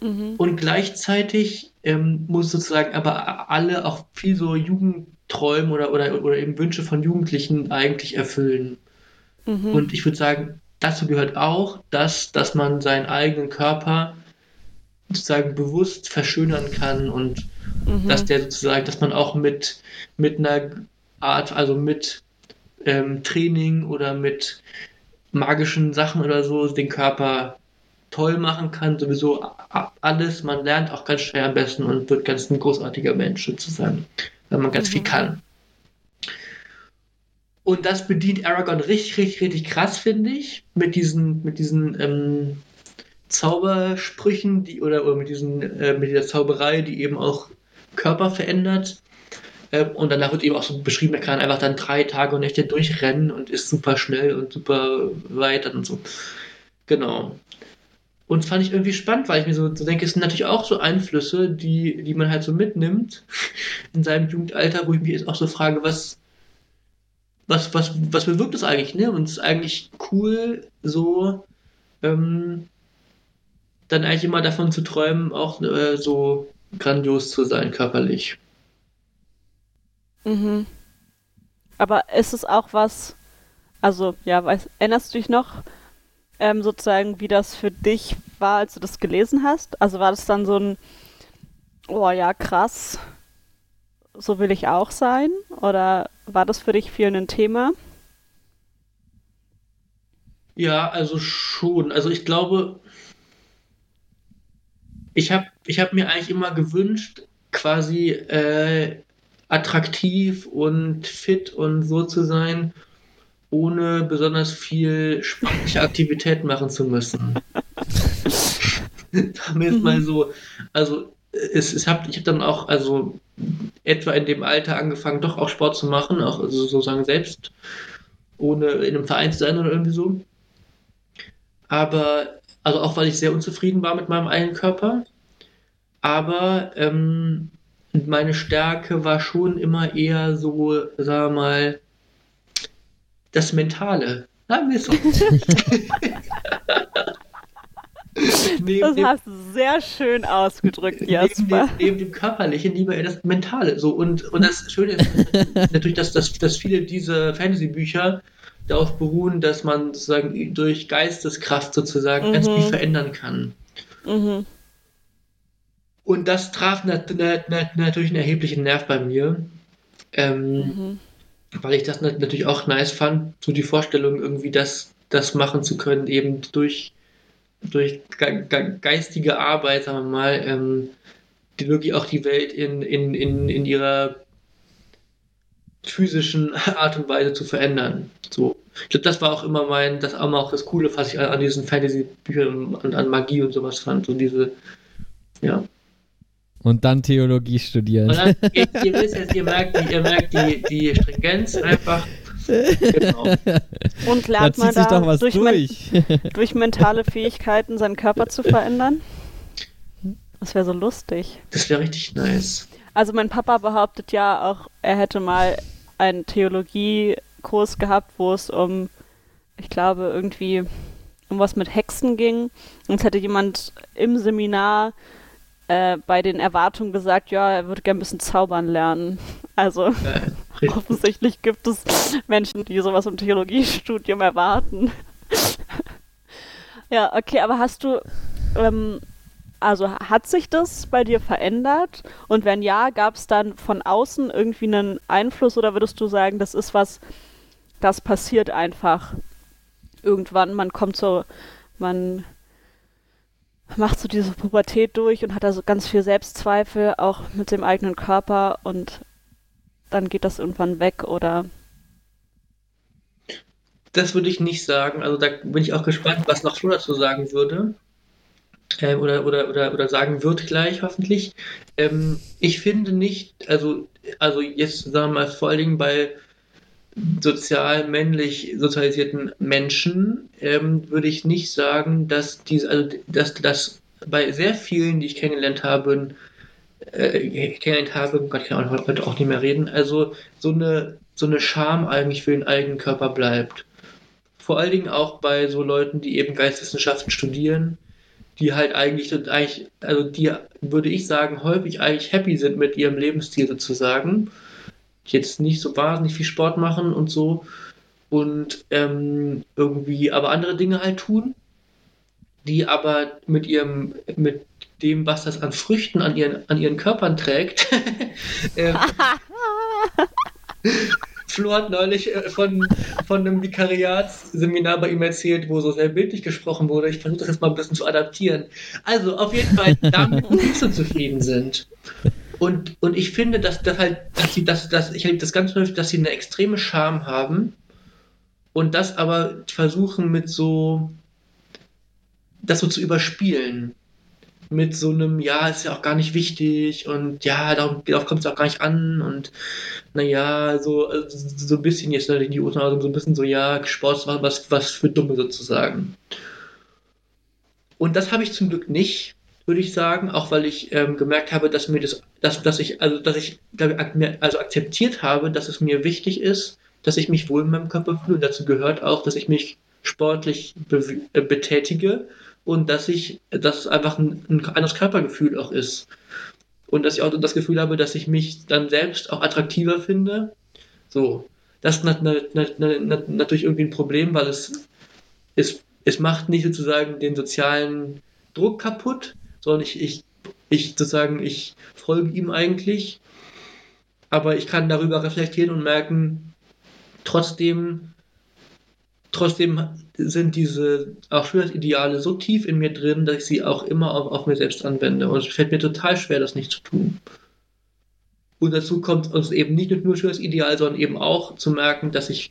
Mhm. Und gleichzeitig ähm, muss sozusagen aber alle auch viel so Jugendträume oder, oder, oder eben Wünsche von Jugendlichen eigentlich erfüllen. Mhm. Und ich würde sagen, dazu gehört auch, dass, dass man seinen eigenen Körper sozusagen bewusst verschönern kann und mhm. dass der sozusagen, dass man auch mit, mit einer Art, also mit ähm, Training oder mit magischen Sachen oder so den Körper toll machen kann, sowieso alles, man lernt auch ganz schnell am besten und wird ganz ein großartiger Mensch sozusagen, wenn man ganz mhm. viel kann. Und das bedient Aragorn richtig, richtig, richtig krass, finde ich, mit diesen, mit diesen ähm, Zaubersprüchen, die, oder, oder mit, diesen, äh, mit dieser Zauberei, die eben auch Körper verändert. Äh, und danach wird eben auch so beschrieben, er kann einfach dann drei Tage und Nächte durchrennen und ist super schnell und super weit und so. Genau. Und fand ich irgendwie spannend, weil ich mir so, so denke, es sind natürlich auch so Einflüsse, die, die man halt so mitnimmt in seinem Jugendalter, wo ich mich jetzt auch so frage, was, was, was, was bewirkt das eigentlich, ne? Und es ist eigentlich cool, so ähm, dann eigentlich immer davon zu träumen, auch äh, so grandios zu sein, körperlich. Mhm. Aber ist es auch was, also ja, weiß, erinnerst du dich noch, ähm, sozusagen, wie das für dich war, als du das gelesen hast? Also war das dann so ein, oh ja, krass, so will ich auch sein? Oder war das für dich viel ein Thema? Ja, also schon. Also ich glaube, ich habe ich hab mir eigentlich immer gewünscht, quasi äh, attraktiv und fit und so zu sein, ohne besonders viel sportliche Aktivität machen zu müssen. Jetzt mal so, also es, es hab, ich habe dann auch, also etwa in dem Alter angefangen, doch auch Sport zu machen, auch also sozusagen selbst, ohne in einem Verein zu sein oder irgendwie so. Aber, also auch weil ich sehr unzufrieden war mit meinem eigenen Körper. Aber ähm, meine Stärke war schon immer eher so, sagen wir mal, das Mentale. Sagen wir so. neben das dem, hast du sehr schön ausgedrückt, Jasper. Neben, dem, neben dem Körperlichen lieber eher das Mentale. So. Und, und das Schöne ist natürlich, dass, dass, dass viele dieser Fantasy-Bücher darauf beruhen, dass man sozusagen durch Geisteskraft sozusagen mhm. ganz viel verändern kann. Mhm. Und das traf nat nat nat natürlich einen erheblichen Nerv bei mir. Ähm, mhm. Weil ich das natürlich auch nice fand, so die Vorstellung irgendwie das, das machen zu können, eben durch, durch ge ge geistige Arbeit, sagen wir mal, ähm, die wirklich auch die Welt in, in, in, in ihrer physischen Art und Weise zu verändern. So. Ich glaube, das war auch immer mein, das war auch das Coole, was ich an diesen Fantasy-Büchern und an Magie und sowas fand. So diese, ja, und dann Theologie studieren. Und dann, ihr, ihr, wisst jetzt, ihr merkt, ihr merkt die, die Stringenz einfach. Genau. Und lernt da man da durch, durch. Men durch mentale Fähigkeiten seinen Körper zu verändern? Das wäre so lustig. Das wäre richtig nice. Also mein Papa behauptet ja auch, er hätte mal einen Theologiekurs gehabt, wo es um, ich glaube, irgendwie um was mit Hexen ging. Und es hätte jemand im Seminar äh, bei den Erwartungen gesagt, ja, er würde gerne ein bisschen zaubern lernen. Also ja, offensichtlich gibt es Menschen, die sowas im Theologiestudium erwarten. ja, okay, aber hast du, ähm, also hat sich das bei dir verändert? Und wenn ja, gab es dann von außen irgendwie einen Einfluss oder würdest du sagen, das ist was, das passiert einfach irgendwann, man kommt so, man macht so diese Pubertät durch und hat da so ganz viel Selbstzweifel, auch mit dem eigenen Körper und dann geht das irgendwann weg oder? Das würde ich nicht sagen. Also da bin ich auch gespannt, was noch Flo dazu sagen würde. Äh, oder, oder, oder, oder sagen wird gleich hoffentlich. Ähm, ich finde nicht, also, also jetzt sagen wir mal vor allen Dingen bei sozial männlich sozialisierten Menschen ähm, würde ich nicht sagen, dass diese, also dass das bei sehr vielen, die ich kennengelernt habe, äh, kennengelernt habe, Gott, ich kann auch heute auch nicht mehr reden, also so eine so eine Scham eigentlich für den eigenen Körper bleibt. Vor allen Dingen auch bei so Leuten, die eben Geisteswissenschaften studieren, die halt eigentlich, eigentlich, also die würde ich sagen, häufig eigentlich happy sind mit ihrem Lebensstil sozusagen jetzt nicht so wahnsinnig viel Sport machen und so und ähm, irgendwie aber andere Dinge halt tun, die aber mit ihrem, mit dem, was das an Früchten an ihren, an ihren Körpern trägt, ähm, Flo hat neulich äh, von, von einem Vikariatsseminar bei ihm erzählt, wo so sehr bildlich gesprochen wurde. Ich versuche das jetzt mal ein bisschen zu adaptieren. Also auf jeden Fall damit nicht so zufrieden sind. Und, und ich finde, dass, dass halt, dass sie, dass, dass, ich erlebe das ganz häufig, dass sie eine extreme Scham haben und das aber versuchen mit so, das so zu überspielen. Mit so einem, ja, ist ja auch gar nicht wichtig und ja, darauf, darauf kommt es auch gar nicht an und naja, so, so ein bisschen jetzt in die Ausnahme, so ein bisschen so, ja, Sport was, was für Dumme sozusagen. Und das habe ich zum Glück nicht würde ich sagen, auch weil ich ähm, gemerkt habe, dass mir das, dass, dass ich, also dass ich also akzeptiert habe, dass es mir wichtig ist, dass ich mich wohl in meinem Körper fühle. Und dazu gehört auch, dass ich mich sportlich be äh, betätige und dass ich, dass es einfach ein, ein anderes Körpergefühl auch ist. Und dass ich auch das Gefühl habe, dass ich mich dann selbst auch attraktiver finde. So. Das ist nat nat nat natürlich irgendwie ein Problem, weil es, es, es macht nicht sozusagen den sozialen Druck kaputt, sondern ich, ich, ich sozusagen, ich folge ihm eigentlich, aber ich kann darüber reflektieren und merken, trotzdem, trotzdem sind diese auch Schönheitsideale so tief in mir drin, dass ich sie auch immer auf, auf mir selbst anwende. Und es fällt mir total schwer, das nicht zu tun. Und dazu kommt uns eben nicht nur für das Ideal, sondern eben auch zu merken, dass ich,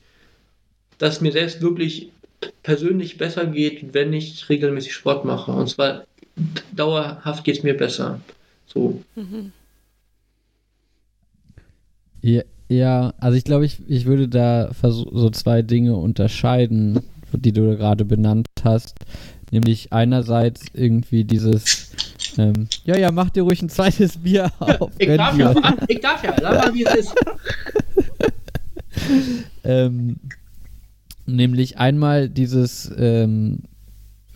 dass mir selbst wirklich persönlich besser geht, wenn ich regelmäßig Sport mache. Und zwar dauerhaft geht es mir besser. So. Mhm. Ja, ja, also ich glaube, ich, ich würde da so zwei Dinge unterscheiden, die du gerade benannt hast. Nämlich einerseits irgendwie dieses, ähm, ja, ja, mach dir ruhig ein zweites Bier auf. ich, darf ja, ich darf ja, sag mal, wie es ist. ähm, nämlich einmal dieses ähm,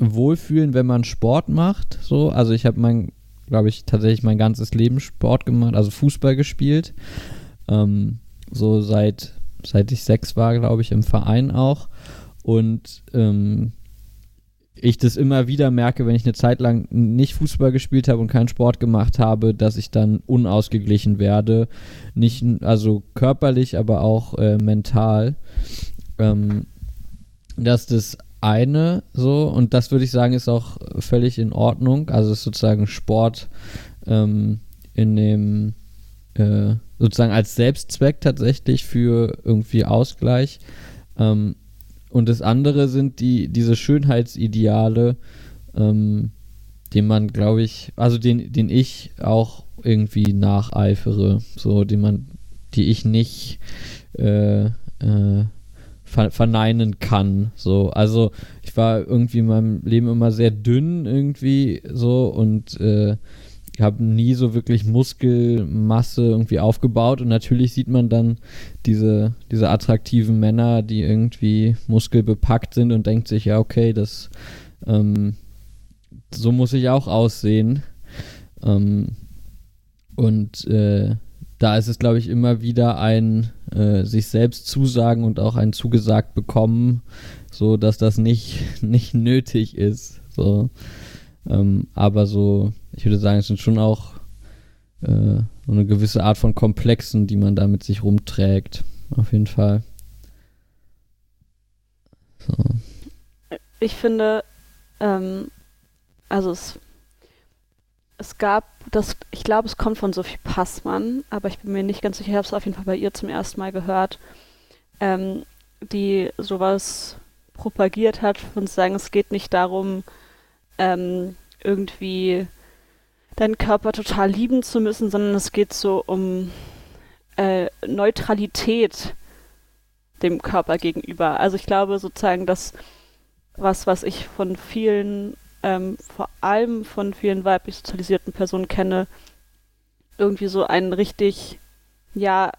Wohlfühlen, wenn man Sport macht. So, also ich habe mein, glaube ich, tatsächlich mein ganzes Leben Sport gemacht, also Fußball gespielt. Ähm, so seit, seit ich sechs war, glaube ich, im Verein auch. Und ähm, ich das immer wieder merke, wenn ich eine Zeit lang nicht Fußball gespielt habe und keinen Sport gemacht habe, dass ich dann unausgeglichen werde. Nicht, also körperlich, aber auch äh, mental. Ähm, das ist das eine so, und das würde ich sagen, ist auch völlig in Ordnung. Also ist sozusagen Sport ähm, in dem äh, sozusagen als Selbstzweck tatsächlich für irgendwie Ausgleich. Ähm, und das andere sind die, diese Schönheitsideale, ähm, den man, glaube ich, also den, den ich auch irgendwie nacheifere, so, den man, die ich nicht äh, äh, verneinen kann. So, also ich war irgendwie in meinem Leben immer sehr dünn irgendwie so und äh, habe nie so wirklich Muskelmasse irgendwie aufgebaut und natürlich sieht man dann diese, diese attraktiven Männer, die irgendwie muskelbepackt sind und denkt sich, ja, okay, das ähm, so muss ich auch aussehen. Ähm, und äh, da ist es, glaube ich, immer wieder ein äh, sich selbst zusagen und auch ein zugesagt bekommen, so dass das nicht, nicht nötig ist. So. Ähm, aber so ich würde sagen, es sind schon auch äh, so eine gewisse Art von Komplexen, die man da mit sich rumträgt. Auf jeden Fall. So. Ich finde, ähm, also es, es gab das, ich glaube, es kommt von Sophie Passmann, aber ich bin mir nicht ganz sicher, ich habe es auf jeden Fall bei ihr zum ersten Mal gehört, ähm, die sowas propagiert hat und sagen, es geht nicht darum, ähm, irgendwie deinen Körper total lieben zu müssen, sondern es geht so um äh, Neutralität dem Körper gegenüber. Also ich glaube sozusagen, dass was, was ich von vielen, ähm, vor allem von vielen weiblich sozialisierten Personen kenne, irgendwie so einen richtig, ja,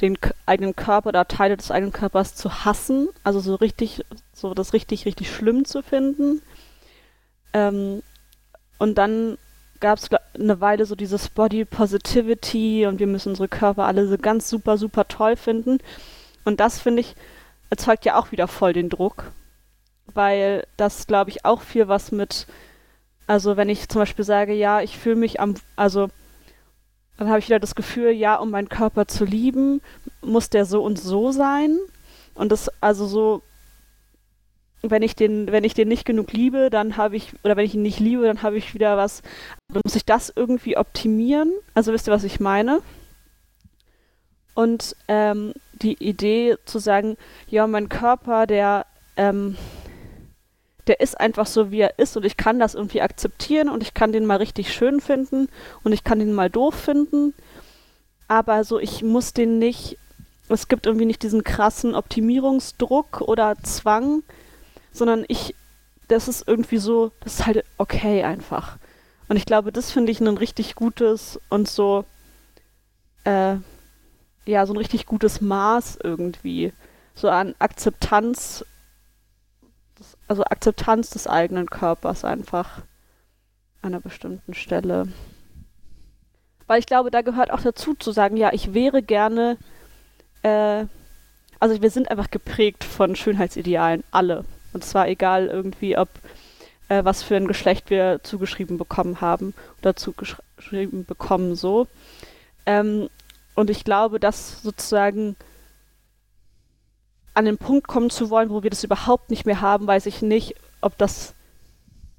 den eigenen Körper oder Teile des eigenen Körpers zu hassen, also so richtig, so das richtig, richtig schlimm zu finden. Ähm, und dann gab es eine Weile so dieses Body Positivity und wir müssen unsere Körper alle so ganz super, super toll finden. Und das, finde ich, erzeugt ja auch wieder voll den Druck, weil das, glaube ich, auch viel was mit, also wenn ich zum Beispiel sage, ja, ich fühle mich am, also dann habe ich wieder das Gefühl, ja, um meinen Körper zu lieben, muss der so und so sein. Und das, also so, wenn ich den, wenn ich den nicht genug liebe, dann habe ich, oder wenn ich ihn nicht liebe, dann habe ich wieder was, dann muss ich das irgendwie optimieren. Also wisst ihr, was ich meine? Und ähm, die Idee zu sagen, ja, mein Körper, der, ähm, der ist einfach so, wie er ist und ich kann das irgendwie akzeptieren und ich kann den mal richtig schön finden und ich kann den mal doof finden. Aber so, ich muss den nicht, es gibt irgendwie nicht diesen krassen Optimierungsdruck oder Zwang, sondern ich, das ist irgendwie so, das ist halt okay einfach. Und ich glaube, das finde ich ein richtig gutes und so, äh, ja, so ein richtig gutes Maß irgendwie. So an Akzeptanz, also Akzeptanz des eigenen Körpers einfach an einer bestimmten Stelle. Weil ich glaube, da gehört auch dazu zu sagen, ja, ich wäre gerne, äh, also wir sind einfach geprägt von Schönheitsidealen, alle. Und zwar egal irgendwie, ob äh, was für ein Geschlecht wir zugeschrieben bekommen haben oder zugeschrieben bekommen so. Ähm, und ich glaube, dass sozusagen an den Punkt kommen zu wollen, wo wir das überhaupt nicht mehr haben, weiß ich nicht, ob das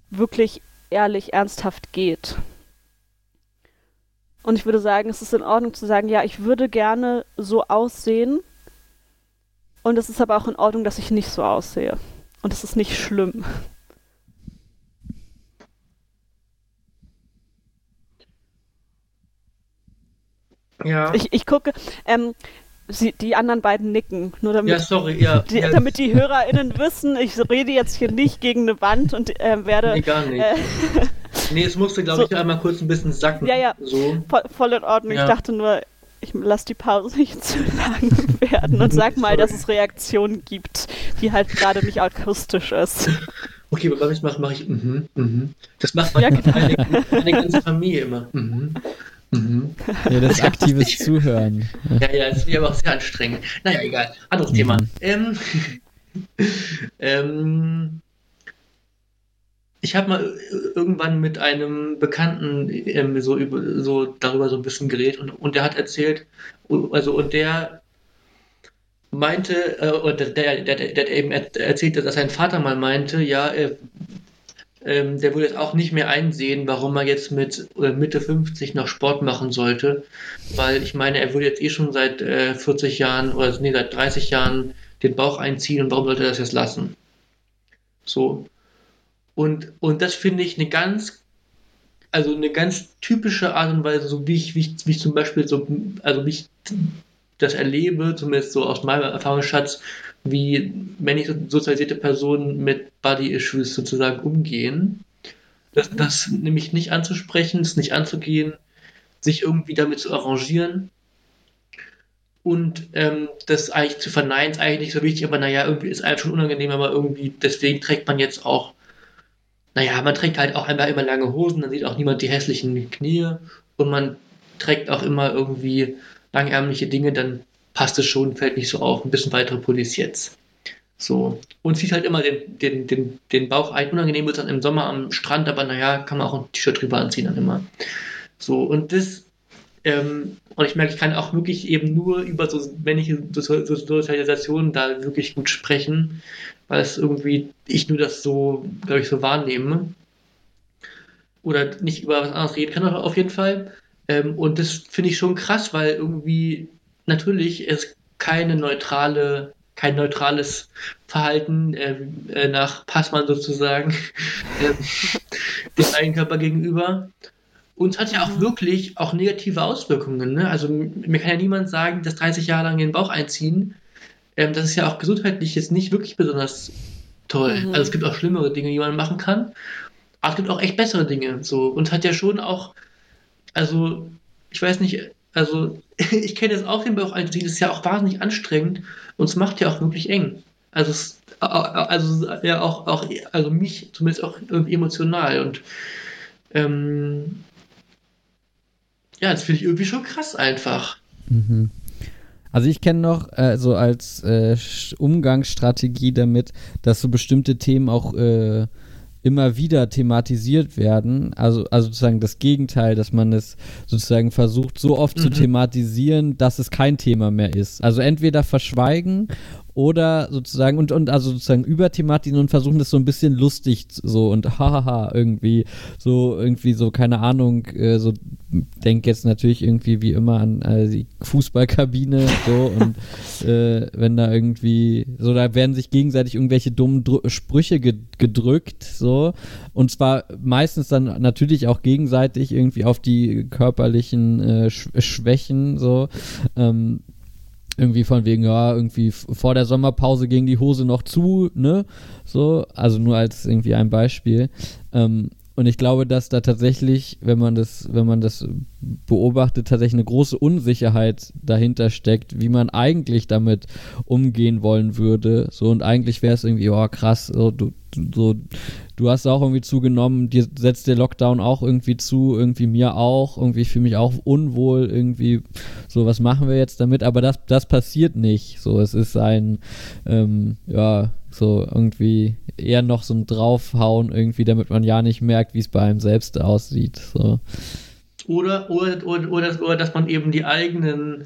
wirklich ehrlich, ernsthaft geht. Und ich würde sagen, es ist in Ordnung zu sagen, ja, ich würde gerne so aussehen. Und es ist aber auch in Ordnung, dass ich nicht so aussehe. Und es ist nicht schlimm. Ja. Ich, ich gucke, ähm, sie, die anderen beiden nicken, nur damit, ja, sorry, ja. die, ja, damit die HörerInnen wissen, ich rede jetzt hier nicht gegen eine Wand und äh, werde. Nee, gar nicht. Äh, nee, es musste, glaube so- ich, einmal kurz ein bisschen sacken. Ja, ja. So. voll, voll in Ordnung. Ja. Ich dachte nur, ich lasse die Pause nicht zu lang werden und sag mal, dass es Reaktionen gibt, die halt gerade nicht akustisch ist. Okay, aber ich mache, mache ich, mhm, mhm. Das macht man Ja, genau. meine, meine ganze Familie immer. Mhm, mhm. Ja, das aktives Zuhören. Ja, ja, das ist aber auch sehr anstrengend. Naja, egal. Anderes Thema. Ähm, ähm, ich habe mal irgendwann mit einem Bekannten ähm, so, über, so darüber so ein bisschen geredet und, und der hat erzählt, also und der meinte, äh, und der, der, der, der hat eben er- erzählt, dass sein Vater mal meinte, ja, er, ähm, der würde jetzt auch nicht mehr einsehen, warum er jetzt mit äh, Mitte 50 noch Sport machen sollte, weil ich meine, er würde jetzt eh schon seit äh, 40 Jahren oder nee, seit 30 Jahren den Bauch einziehen und warum sollte er das jetzt lassen? So. Und, und das finde ich eine ganz, also eine ganz typische Art und Weise, so wie ich, wie ich, wie ich zum Beispiel so, also wie ich das erlebe, zumindest so aus meinem Erfahrungsschatz, wie männlich sozialisierte Personen mit Body-Issues sozusagen umgehen. Das, das nämlich nicht anzusprechen, es nicht anzugehen, sich irgendwie damit zu arrangieren und ähm, das eigentlich zu verneinen, ist eigentlich nicht so wichtig, aber naja, irgendwie ist einem schon unangenehm, aber irgendwie, deswegen trägt man jetzt auch, naja, man trägt halt auch einfach immer lange Hosen, dann sieht auch niemand die hässlichen Knie und man trägt auch immer irgendwie langärmliche Dinge, dann passt es schon, fällt nicht so auf, ein bisschen weitere Pullis jetzt. So. Und zieht halt immer den, den, den, den Bauch ein. Unangenehm wird es dann im Sommer am Strand, aber naja, kann man auch ein T-Shirt drüber anziehen dann immer. So, und das, ähm, und ich merke, ich kann auch wirklich eben nur über so männliche so so Sozialisation da wirklich gut sprechen, weil es irgendwie, ich nur das so, glaube ich, so wahrnehme. Oder nicht über was anderes reden kann, aber auf jeden Fall. Ähm, und das finde ich schon krass, weil irgendwie natürlich es keine neutrale, kein neutrales Verhalten ähm, äh, nach Passmann sozusagen ähm, dem eigenen Körper gegenüber. Und es hat ja auch wirklich auch negative Auswirkungen. Ne? Also mir kann ja niemand sagen, dass 30 Jahre lang den Bauch einziehen, ähm, das ist ja auch gesundheitlich jetzt nicht wirklich besonders toll. Mhm. Also es gibt auch schlimmere Dinge, die man machen kann. Aber es gibt auch echt bessere Dinge. So. Und hat ja schon auch, also ich weiß nicht, also ich kenne das auch, den Bauch einziehen, das ist ja auch wahnsinnig anstrengend und es macht ja auch wirklich eng. Also, es, also ja auch, auch, also mich zumindest auch irgendwie emotional und ähm, ja, das finde ich irgendwie schon krass einfach. Mhm. Also ich kenne noch äh, so als äh, Umgangsstrategie damit, dass so bestimmte Themen auch äh, immer wieder thematisiert werden. Also, also sozusagen das Gegenteil, dass man es sozusagen versucht, so oft zu Mhm. thematisieren, dass es kein Thema mehr ist. Also entweder verschweigen oder sozusagen und, und also sozusagen überthematisieren und versuchen das so ein bisschen lustig so und hahaha irgendwie so irgendwie so keine Ahnung äh, so denk jetzt natürlich irgendwie wie immer an äh, die Fußballkabine so und äh, wenn da irgendwie so da werden sich gegenseitig irgendwelche dummen Drü Sprüche ge gedrückt so. Und zwar meistens dann natürlich auch gegenseitig irgendwie auf die körperlichen äh, Sch Schwächen so. Ähm, irgendwie von wegen, ja, irgendwie vor der Sommerpause ging die Hose noch zu, ne? So, also nur als irgendwie ein Beispiel. Ähm, und ich glaube, dass da tatsächlich, wenn man das, wenn man das beobachtet, tatsächlich eine große Unsicherheit dahinter steckt, wie man eigentlich damit umgehen wollen würde. So, und eigentlich wäre es irgendwie, oh krass, so, du, so, du hast auch irgendwie zugenommen, dir setzt der Lockdown auch irgendwie zu, irgendwie mir auch, irgendwie ich fühle mich auch unwohl, irgendwie, so, was machen wir jetzt damit? Aber das, das passiert nicht. So, es ist ein, ähm, ja, so irgendwie eher noch so ein Draufhauen irgendwie, damit man ja nicht merkt, wie es bei einem selbst aussieht. So. Oder, oder, oder, oder, oder dass man eben die eigenen,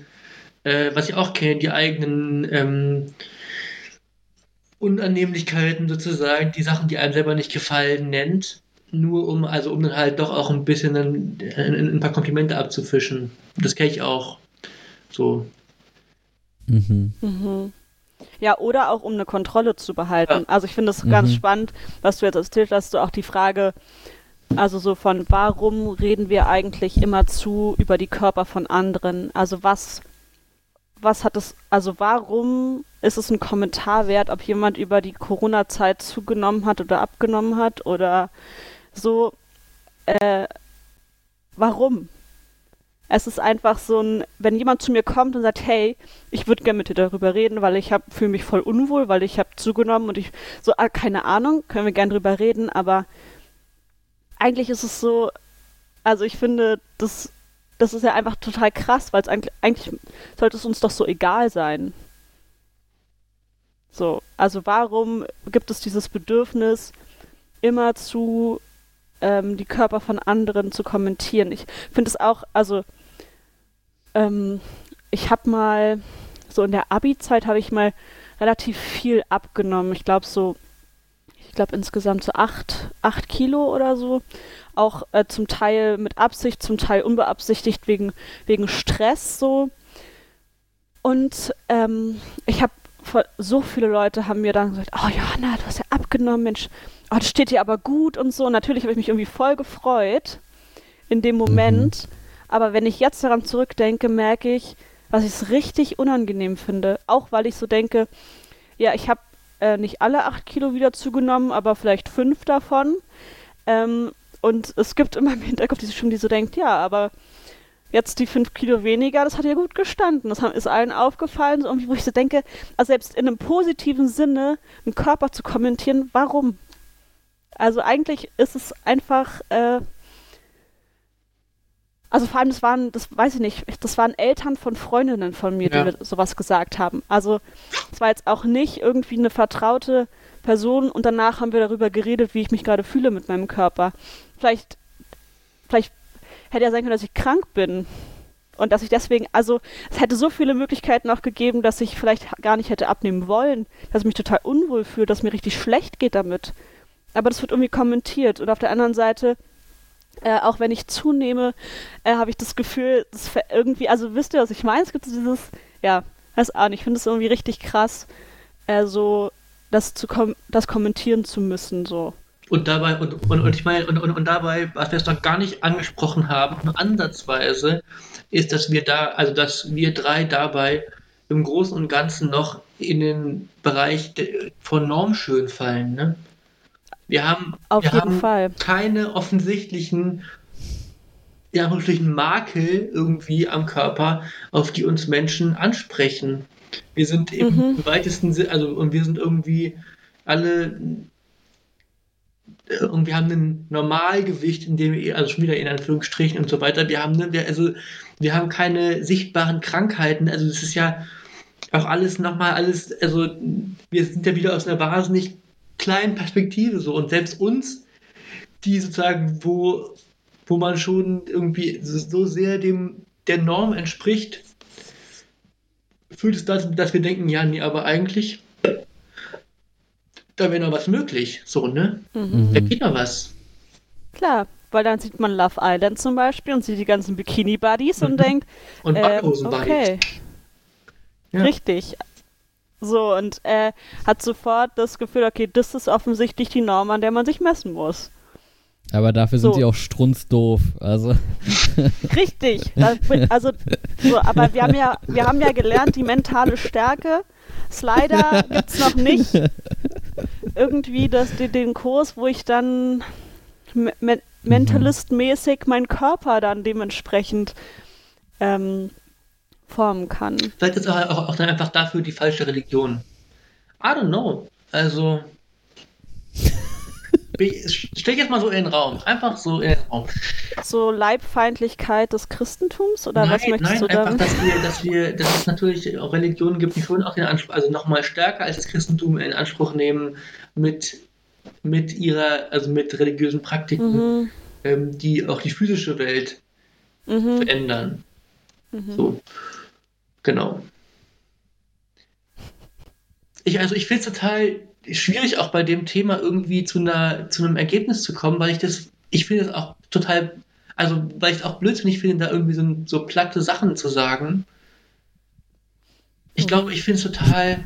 äh, was ich auch kenne, die eigenen ähm, Unannehmlichkeiten sozusagen, die Sachen, die einem selber nicht gefallen, nennt. nur um, also um dann halt doch auch ein bisschen ein, ein, ein paar Komplimente abzufischen. Das kenne ich auch. So. Mhm. Mhm. Ja, oder auch um eine Kontrolle zu behalten. Ja. Also ich finde es ganz Mhm. spannend, was du jetzt erzählt hast, du auch die Frage, also so von warum reden wir eigentlich immer zu über die Körper von anderen? Also was, was hat es, also warum ist es ein Kommentar wert, ob jemand über die Corona-Zeit zugenommen hat oder abgenommen hat oder so, äh, warum? Es ist einfach so ein, wenn jemand zu mir kommt und sagt, hey, ich würde gerne mit dir darüber reden, weil ich fühle mich voll unwohl, weil ich habe zugenommen und ich so, ah, keine Ahnung, können wir gerne drüber reden, aber eigentlich ist es so, also ich finde, das, das ist ja einfach total krass, weil es eigentlich, eigentlich sollte es uns doch so egal sein. So, also warum gibt es dieses Bedürfnis, immer zu ähm, die Körper von anderen zu kommentieren? Ich finde es auch, also ähm, ich habe mal, so in der Abi-Zeit habe ich mal relativ viel abgenommen. Ich glaube so, ich glaube insgesamt so acht, acht Kilo oder so. Auch äh, zum Teil mit Absicht, zum Teil unbeabsichtigt wegen, wegen Stress so. Und ähm, ich habe so viele Leute haben mir dann gesagt, oh Johanna, du hast ja abgenommen, Mensch, oh, das steht dir aber gut und so. Und natürlich habe ich mich irgendwie voll gefreut in dem Moment. Aber wenn ich jetzt daran zurückdenke, merke ich, was ich richtig unangenehm finde. Auch weil ich so denke, ja, ich habe äh, nicht alle acht Kilo wieder zugenommen, aber vielleicht fünf davon. Ähm, und es gibt immer im Hinterkopf diese Stimme, die so denkt, ja, aber jetzt die fünf Kilo weniger, das hat ja gut gestanden. Das ist allen aufgefallen, so irgendwie, wo ich so denke, also selbst in einem positiven Sinne einen Körper zu kommentieren, warum? Also eigentlich ist es einfach, äh, also vor allem, das waren, das weiß ich nicht, das waren Eltern von Freundinnen von mir, Ja. die mir sowas gesagt haben. Also es war jetzt auch nicht irgendwie eine vertraute Person und danach haben wir darüber geredet, wie ich mich gerade fühle mit meinem Körper. Vielleicht, vielleicht hätte ja sein können, dass ich krank bin. Und dass ich deswegen, also es hätte so viele Möglichkeiten auch gegeben, dass ich vielleicht gar nicht hätte abnehmen wollen, dass ich mich total unwohl fühle, dass mir richtig schlecht geht damit. Aber das wird irgendwie kommentiert. Und auf der anderen Seite, äh, auch wenn ich zunehme, äh, habe ich das Gefühl, das ver- irgendwie, also wisst ihr, was ich meine? Es gibt dieses, ja, weiß auch nicht, ich finde es irgendwie richtig krass, äh, so das zu kom das kommentieren zu müssen, so. Und dabei, und, und, und ich meine, und, und, und dabei, was wir jetzt noch gar nicht angesprochen haben, ansatzweise, ist, dass wir da, also dass wir drei dabei im Großen und Ganzen noch in den Bereich von Normschön fallen. Ne? Wir haben, Auf wir jeden haben Fall. keine offensichtlichen, ja, offensichtlichen Makel irgendwie am Körper, auf die uns Menschen ansprechen. Wir sind im Mhm. weitesten Sinne, also und wir sind irgendwie alle irgendwie haben ein Normalgewicht, in dem wir, also schon wieder in Anführungsstrichen und so weiter, wir haben, ne, wir, also wir haben keine sichtbaren Krankheiten, also das ist ja auch alles nochmal alles, also wir sind ja wieder aus einer wahnsinnig kleinen Perspektive so und selbst uns, die sozusagen, wo, wo man schon irgendwie so sehr dem der Norm entspricht, fühlt es dazu, dass wir denken, ja, nee, aber eigentlich da wäre noch was möglich, so, ne? Mhm. Da geht noch was. Klar, weil dann sieht man Love Island zum Beispiel und sieht die ganzen Bikini-Buddies und denkt, Und Backhosen-Buddies. okay, Ja. richtig. So, und äh, hat sofort das Gefühl, okay, das ist offensichtlich die Norm, an der man sich messen muss. Aber dafür sind So. sie auch strunzdoof. Also, Richtig. Also, so, aber wir haben ja, wir haben ja gelernt, die mentale Stärke. Slider gibt's noch nicht. Irgendwie das, den, den Kurs, wo ich dann me me mentalistmäßig meinen Körper dann dementsprechend ähm, formen kann. Vielleicht ist auch, auch, auch dann einfach dafür die falsche Religion. I don't know. Also. Stell jetzt mal so in den Raum. Einfach so in den Raum. So Leibfeindlichkeit des Christentums oder was nein, möchtest nein, du einfach, damit? dass wir, dass wir, dass es natürlich auch Religionen gibt, die schon auch den Anspruch, also nochmal stärker als das Christentum in Anspruch nehmen, mit, mit ihrer, also mit religiösen Praktiken, Mhm, ähm, die auch die physische Welt mhm, verändern. mhm. So. Genau. Ich, also ich finde es total schwierig auch bei dem Thema irgendwie zu einer zu einem Ergebnis zu kommen, weil ich das, ich finde das auch total, also weil ich es auch blödsinnig finde, da irgendwie so, so platte Sachen zu sagen. Ich glaube, ich finde es total,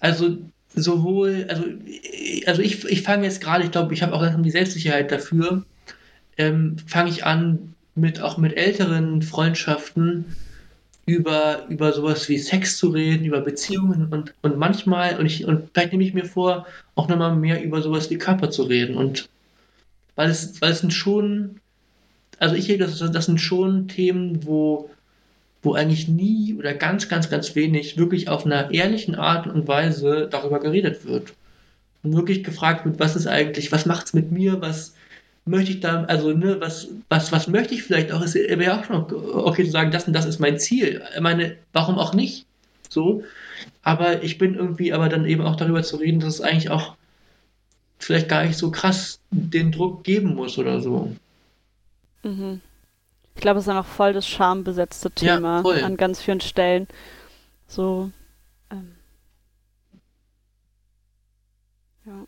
also sowohl, also, also ich, ich fange jetzt gerade, ich glaube, ich habe auch langsam die Selbstsicherheit dafür, ähm, fange ich an, mit auch mit älteren Freundschaften über, über sowas wie Sex zu reden, über Beziehungen und, und manchmal, und, ich, und vielleicht nehme ich mir vor, auch nochmal mehr über sowas wie Körper zu reden. Und weil es, weil es sind schon, also ich denke, das, das sind schon Themen, wo, wo eigentlich nie oder ganz, ganz, ganz wenig wirklich auf einer ehrlichen Art und Weise darüber geredet wird. Und wirklich gefragt wird, was ist eigentlich, was macht es mit mir, was, möchte ich da, also ne, was, was, was möchte ich vielleicht auch, es wäre auch schon okay zu sagen, das und das ist mein Ziel. Ich meine, warum auch nicht? So. Aber ich bin irgendwie aber dann eben auch darüber zu reden, dass es eigentlich auch vielleicht gar nicht so krass den Druck geben muss oder so. Mhm. Ich glaube, es ist einfach voll das schambesetzte Thema Ja, an ganz vielen Stellen. So. Ähm, ja.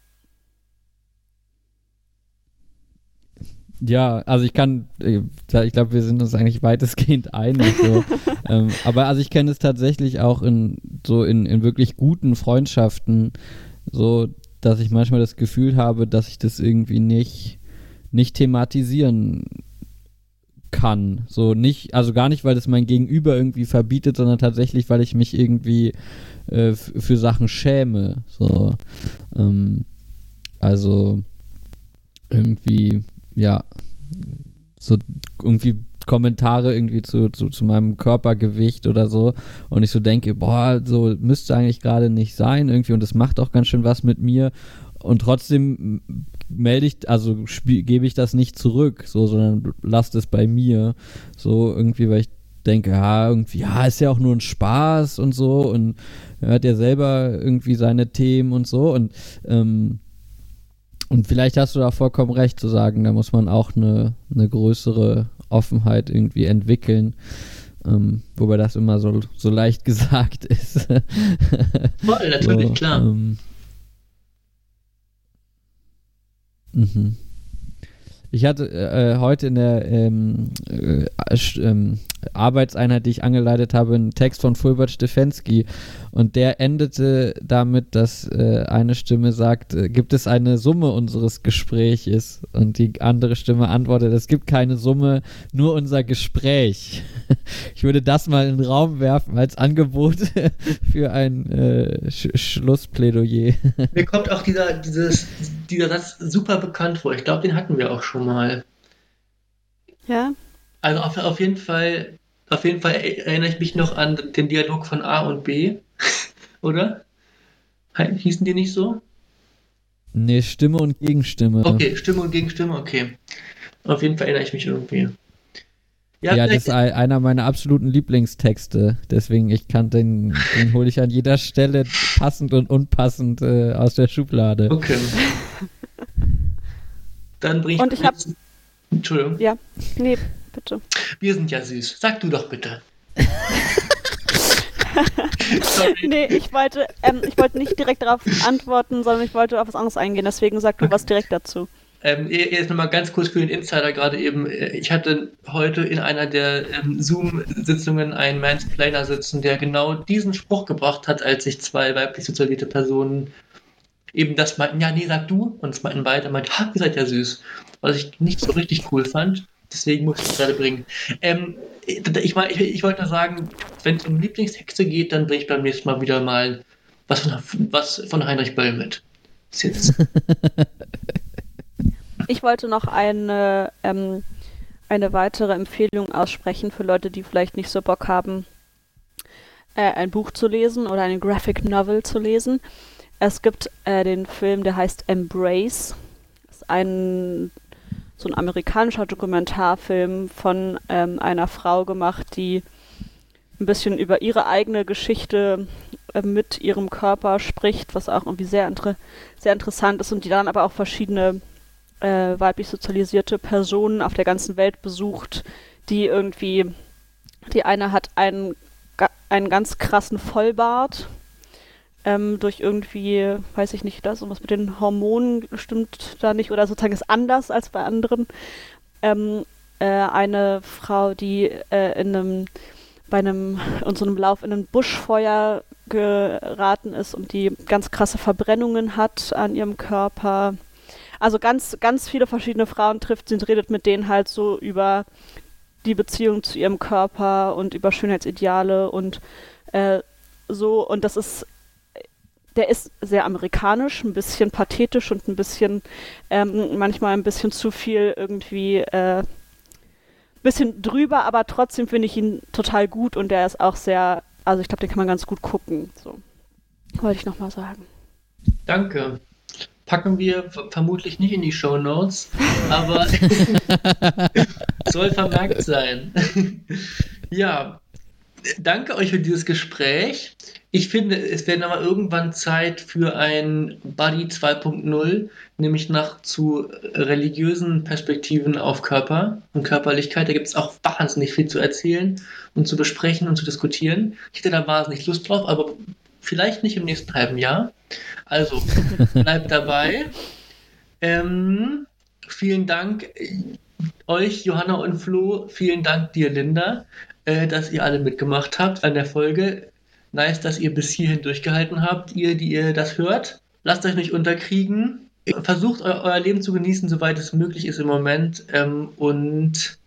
Ja, also ich kann, äh, ich glaube, wir sind uns eigentlich weitestgehend einig. So. ähm, aber also ich kenne es tatsächlich auch in so in, in wirklich guten Freundschaften, so dass ich manchmal das Gefühl habe, dass ich das irgendwie nicht, nicht thematisieren kann. So nicht, also gar nicht, weil das mein Gegenüber irgendwie verbietet, sondern tatsächlich, weil ich mich irgendwie äh, für Sachen schäme. So. Ähm, also irgendwie, ja, so irgendwie Kommentare irgendwie zu, zu, zu meinem Körpergewicht oder so. Und ich so denke, boah, so müsste eigentlich gerade nicht sein irgendwie. Und es macht auch ganz schön was mit mir. Und trotzdem melde ich, also gebe ich das nicht zurück, so, sondern lasst es bei mir, so irgendwie, weil ich denke, ja, irgendwie, ja, ist ja auch nur ein Spaß und so. Und er hat ja selber irgendwie seine Themen und so. Und ähm, und vielleicht hast du da vollkommen recht zu sagen, da muss man auch eine, eine größere Offenheit irgendwie entwickeln. Ähm, wobei das immer so, so leicht gesagt ist. Voll, natürlich, so, klar. Ähm, mhm. Ich hatte äh, heute in der ähm, äh, Sch- ähm, Arbeitseinheit, die ich angeleitet habe, einen Text von Fulbert Stefensky und der endete damit, dass äh, eine Stimme sagt, äh, gibt es eine Summe unseres Gespräches? Und die andere Stimme antwortet, es gibt keine Summe, nur unser Gespräch. Ich würde das mal in den Raum werfen als Angebot für ein äh, Sch Schlussplädoyer. Mir kommt auch dieser, dieses, dieser Satz super bekannt vor. Ich glaube, den hatten wir auch schon mal. Ja? Also auf, auf jeden Fall, auf jeden Fall erinnere ich mich noch an den Dialog von A und B, oder? Hießen die nicht so? Nee, Stimme und Gegenstimme. Okay, Stimme und Gegenstimme, okay. Auf jeden Fall erinnere ich mich irgendwie. Ja, Ja, das ist ein- einer meiner absoluten Lieblingstexte. Deswegen, ich kann den, den hole ich an jeder Stelle passend und unpassend äh, aus der Schublade. okay. Dann bring ich. Und ich hab- Entschuldigung. Ja. Nee, bitte. Wir sind ja süß. Sag du doch bitte. Nee, ich wollte, ähm, ich wollte nicht direkt darauf antworten, sondern ich wollte auf was anderes eingehen. Deswegen sag du was direkt dazu. Ähm, jetzt nochmal ganz kurz für den Insider gerade eben. Äh, Ich hatte heute in einer der ähm, Zoom-Sitzungen einen Mansplainer sitzen, der genau diesen Spruch gebracht hat, als sich zwei weiblich sozialisierte Personen eben das meinten, ja, nee, sag du. Und es meinten beide, meint, ha, ihr seid ja süß. Was ich nicht so richtig cool fand. Deswegen muss ich es gerade bringen. Ähm, ich, ich, ich wollte nur sagen, wenn es um Lieblingstexte geht, dann bringe ich beim nächsten Mal wieder mal was von, was von Heinrich Böll mit. Ich wollte noch eine, ähm, eine weitere Empfehlung aussprechen für Leute, die vielleicht nicht so Bock haben, äh, ein Buch zu lesen oder eine Graphic Novel zu lesen. Es gibt äh, den Film, der heißt Embrace. Das ist ein so ein amerikanischer Dokumentarfilm von ähm, einer Frau gemacht, die ein bisschen über ihre eigene Geschichte äh, mit ihrem Körper spricht, was auch irgendwie sehr, inter sehr interessant ist und die dann aber auch verschiedene äh, weiblich sozialisierte Personen auf der ganzen Welt besucht, die irgendwie, die eine hat einen, einen ganz krassen Vollbart, ähm, durch irgendwie, weiß ich nicht, das was mit den Hormonen stimmt da nicht oder sozusagen ist anders als bei anderen. Ähm, äh, eine Frau, die äh, in einem bei einem in so einem Lauf in ein Buschfeuer geraten ist und die ganz krasse Verbrennungen hat an ihrem Körper. Also ganz, ganz viele verschiedene Frauen trifft sie und redet mit denen halt so über die Beziehung zu ihrem Körper und über Schönheitsideale und äh, so. Und das ist, der ist sehr amerikanisch, ein bisschen pathetisch und ein bisschen, ähm, manchmal ein bisschen zu viel irgendwie, äh, bisschen drüber, aber trotzdem finde ich ihn total gut und der ist auch sehr, also ich glaube, den kann man ganz gut gucken. So. Wollte ich nochmal sagen. Danke packen wir vermutlich nicht in die Show Notes, aber soll vermerkt sein. ja, danke euch für dieses Gespräch. Ich finde, es wäre nochmal irgendwann Zeit für ein Buddy 2.0, nämlich nach zu religiösen Perspektiven auf Körper und Körperlichkeit. Da gibt es auch wahnsinnig viel zu erzählen und zu besprechen und zu diskutieren. Ich hätte da wahnsinnig Lust drauf, aber vielleicht nicht im nächsten halben Jahr. Also bleibt dabei. Ähm, vielen Dank äh, euch, Johanna und Flo. Vielen Dank dir, Linda, äh, dass ihr alle mitgemacht habt an der Folge. Nice, dass ihr bis hierhin durchgehalten habt, ihr, die ihr das hört. Lasst euch nicht unterkriegen. Versucht eu euer Leben zu genießen, soweit es möglich ist im Moment. Ähm, und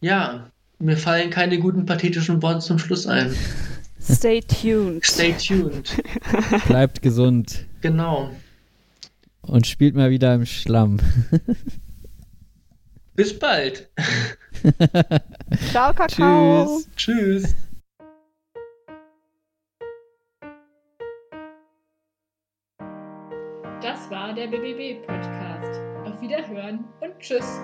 ja, mir fallen keine guten pathetischen Worte zum Schluss ein. Stay tuned. Stay tuned. Bleibt gesund. Genau. Und spielt mal wieder im Schlamm. Bis bald. Ciao, Kakao. Tschüss. Tschüss. Das war der BBB Podcast. Auf Wiederhören und Tschüss.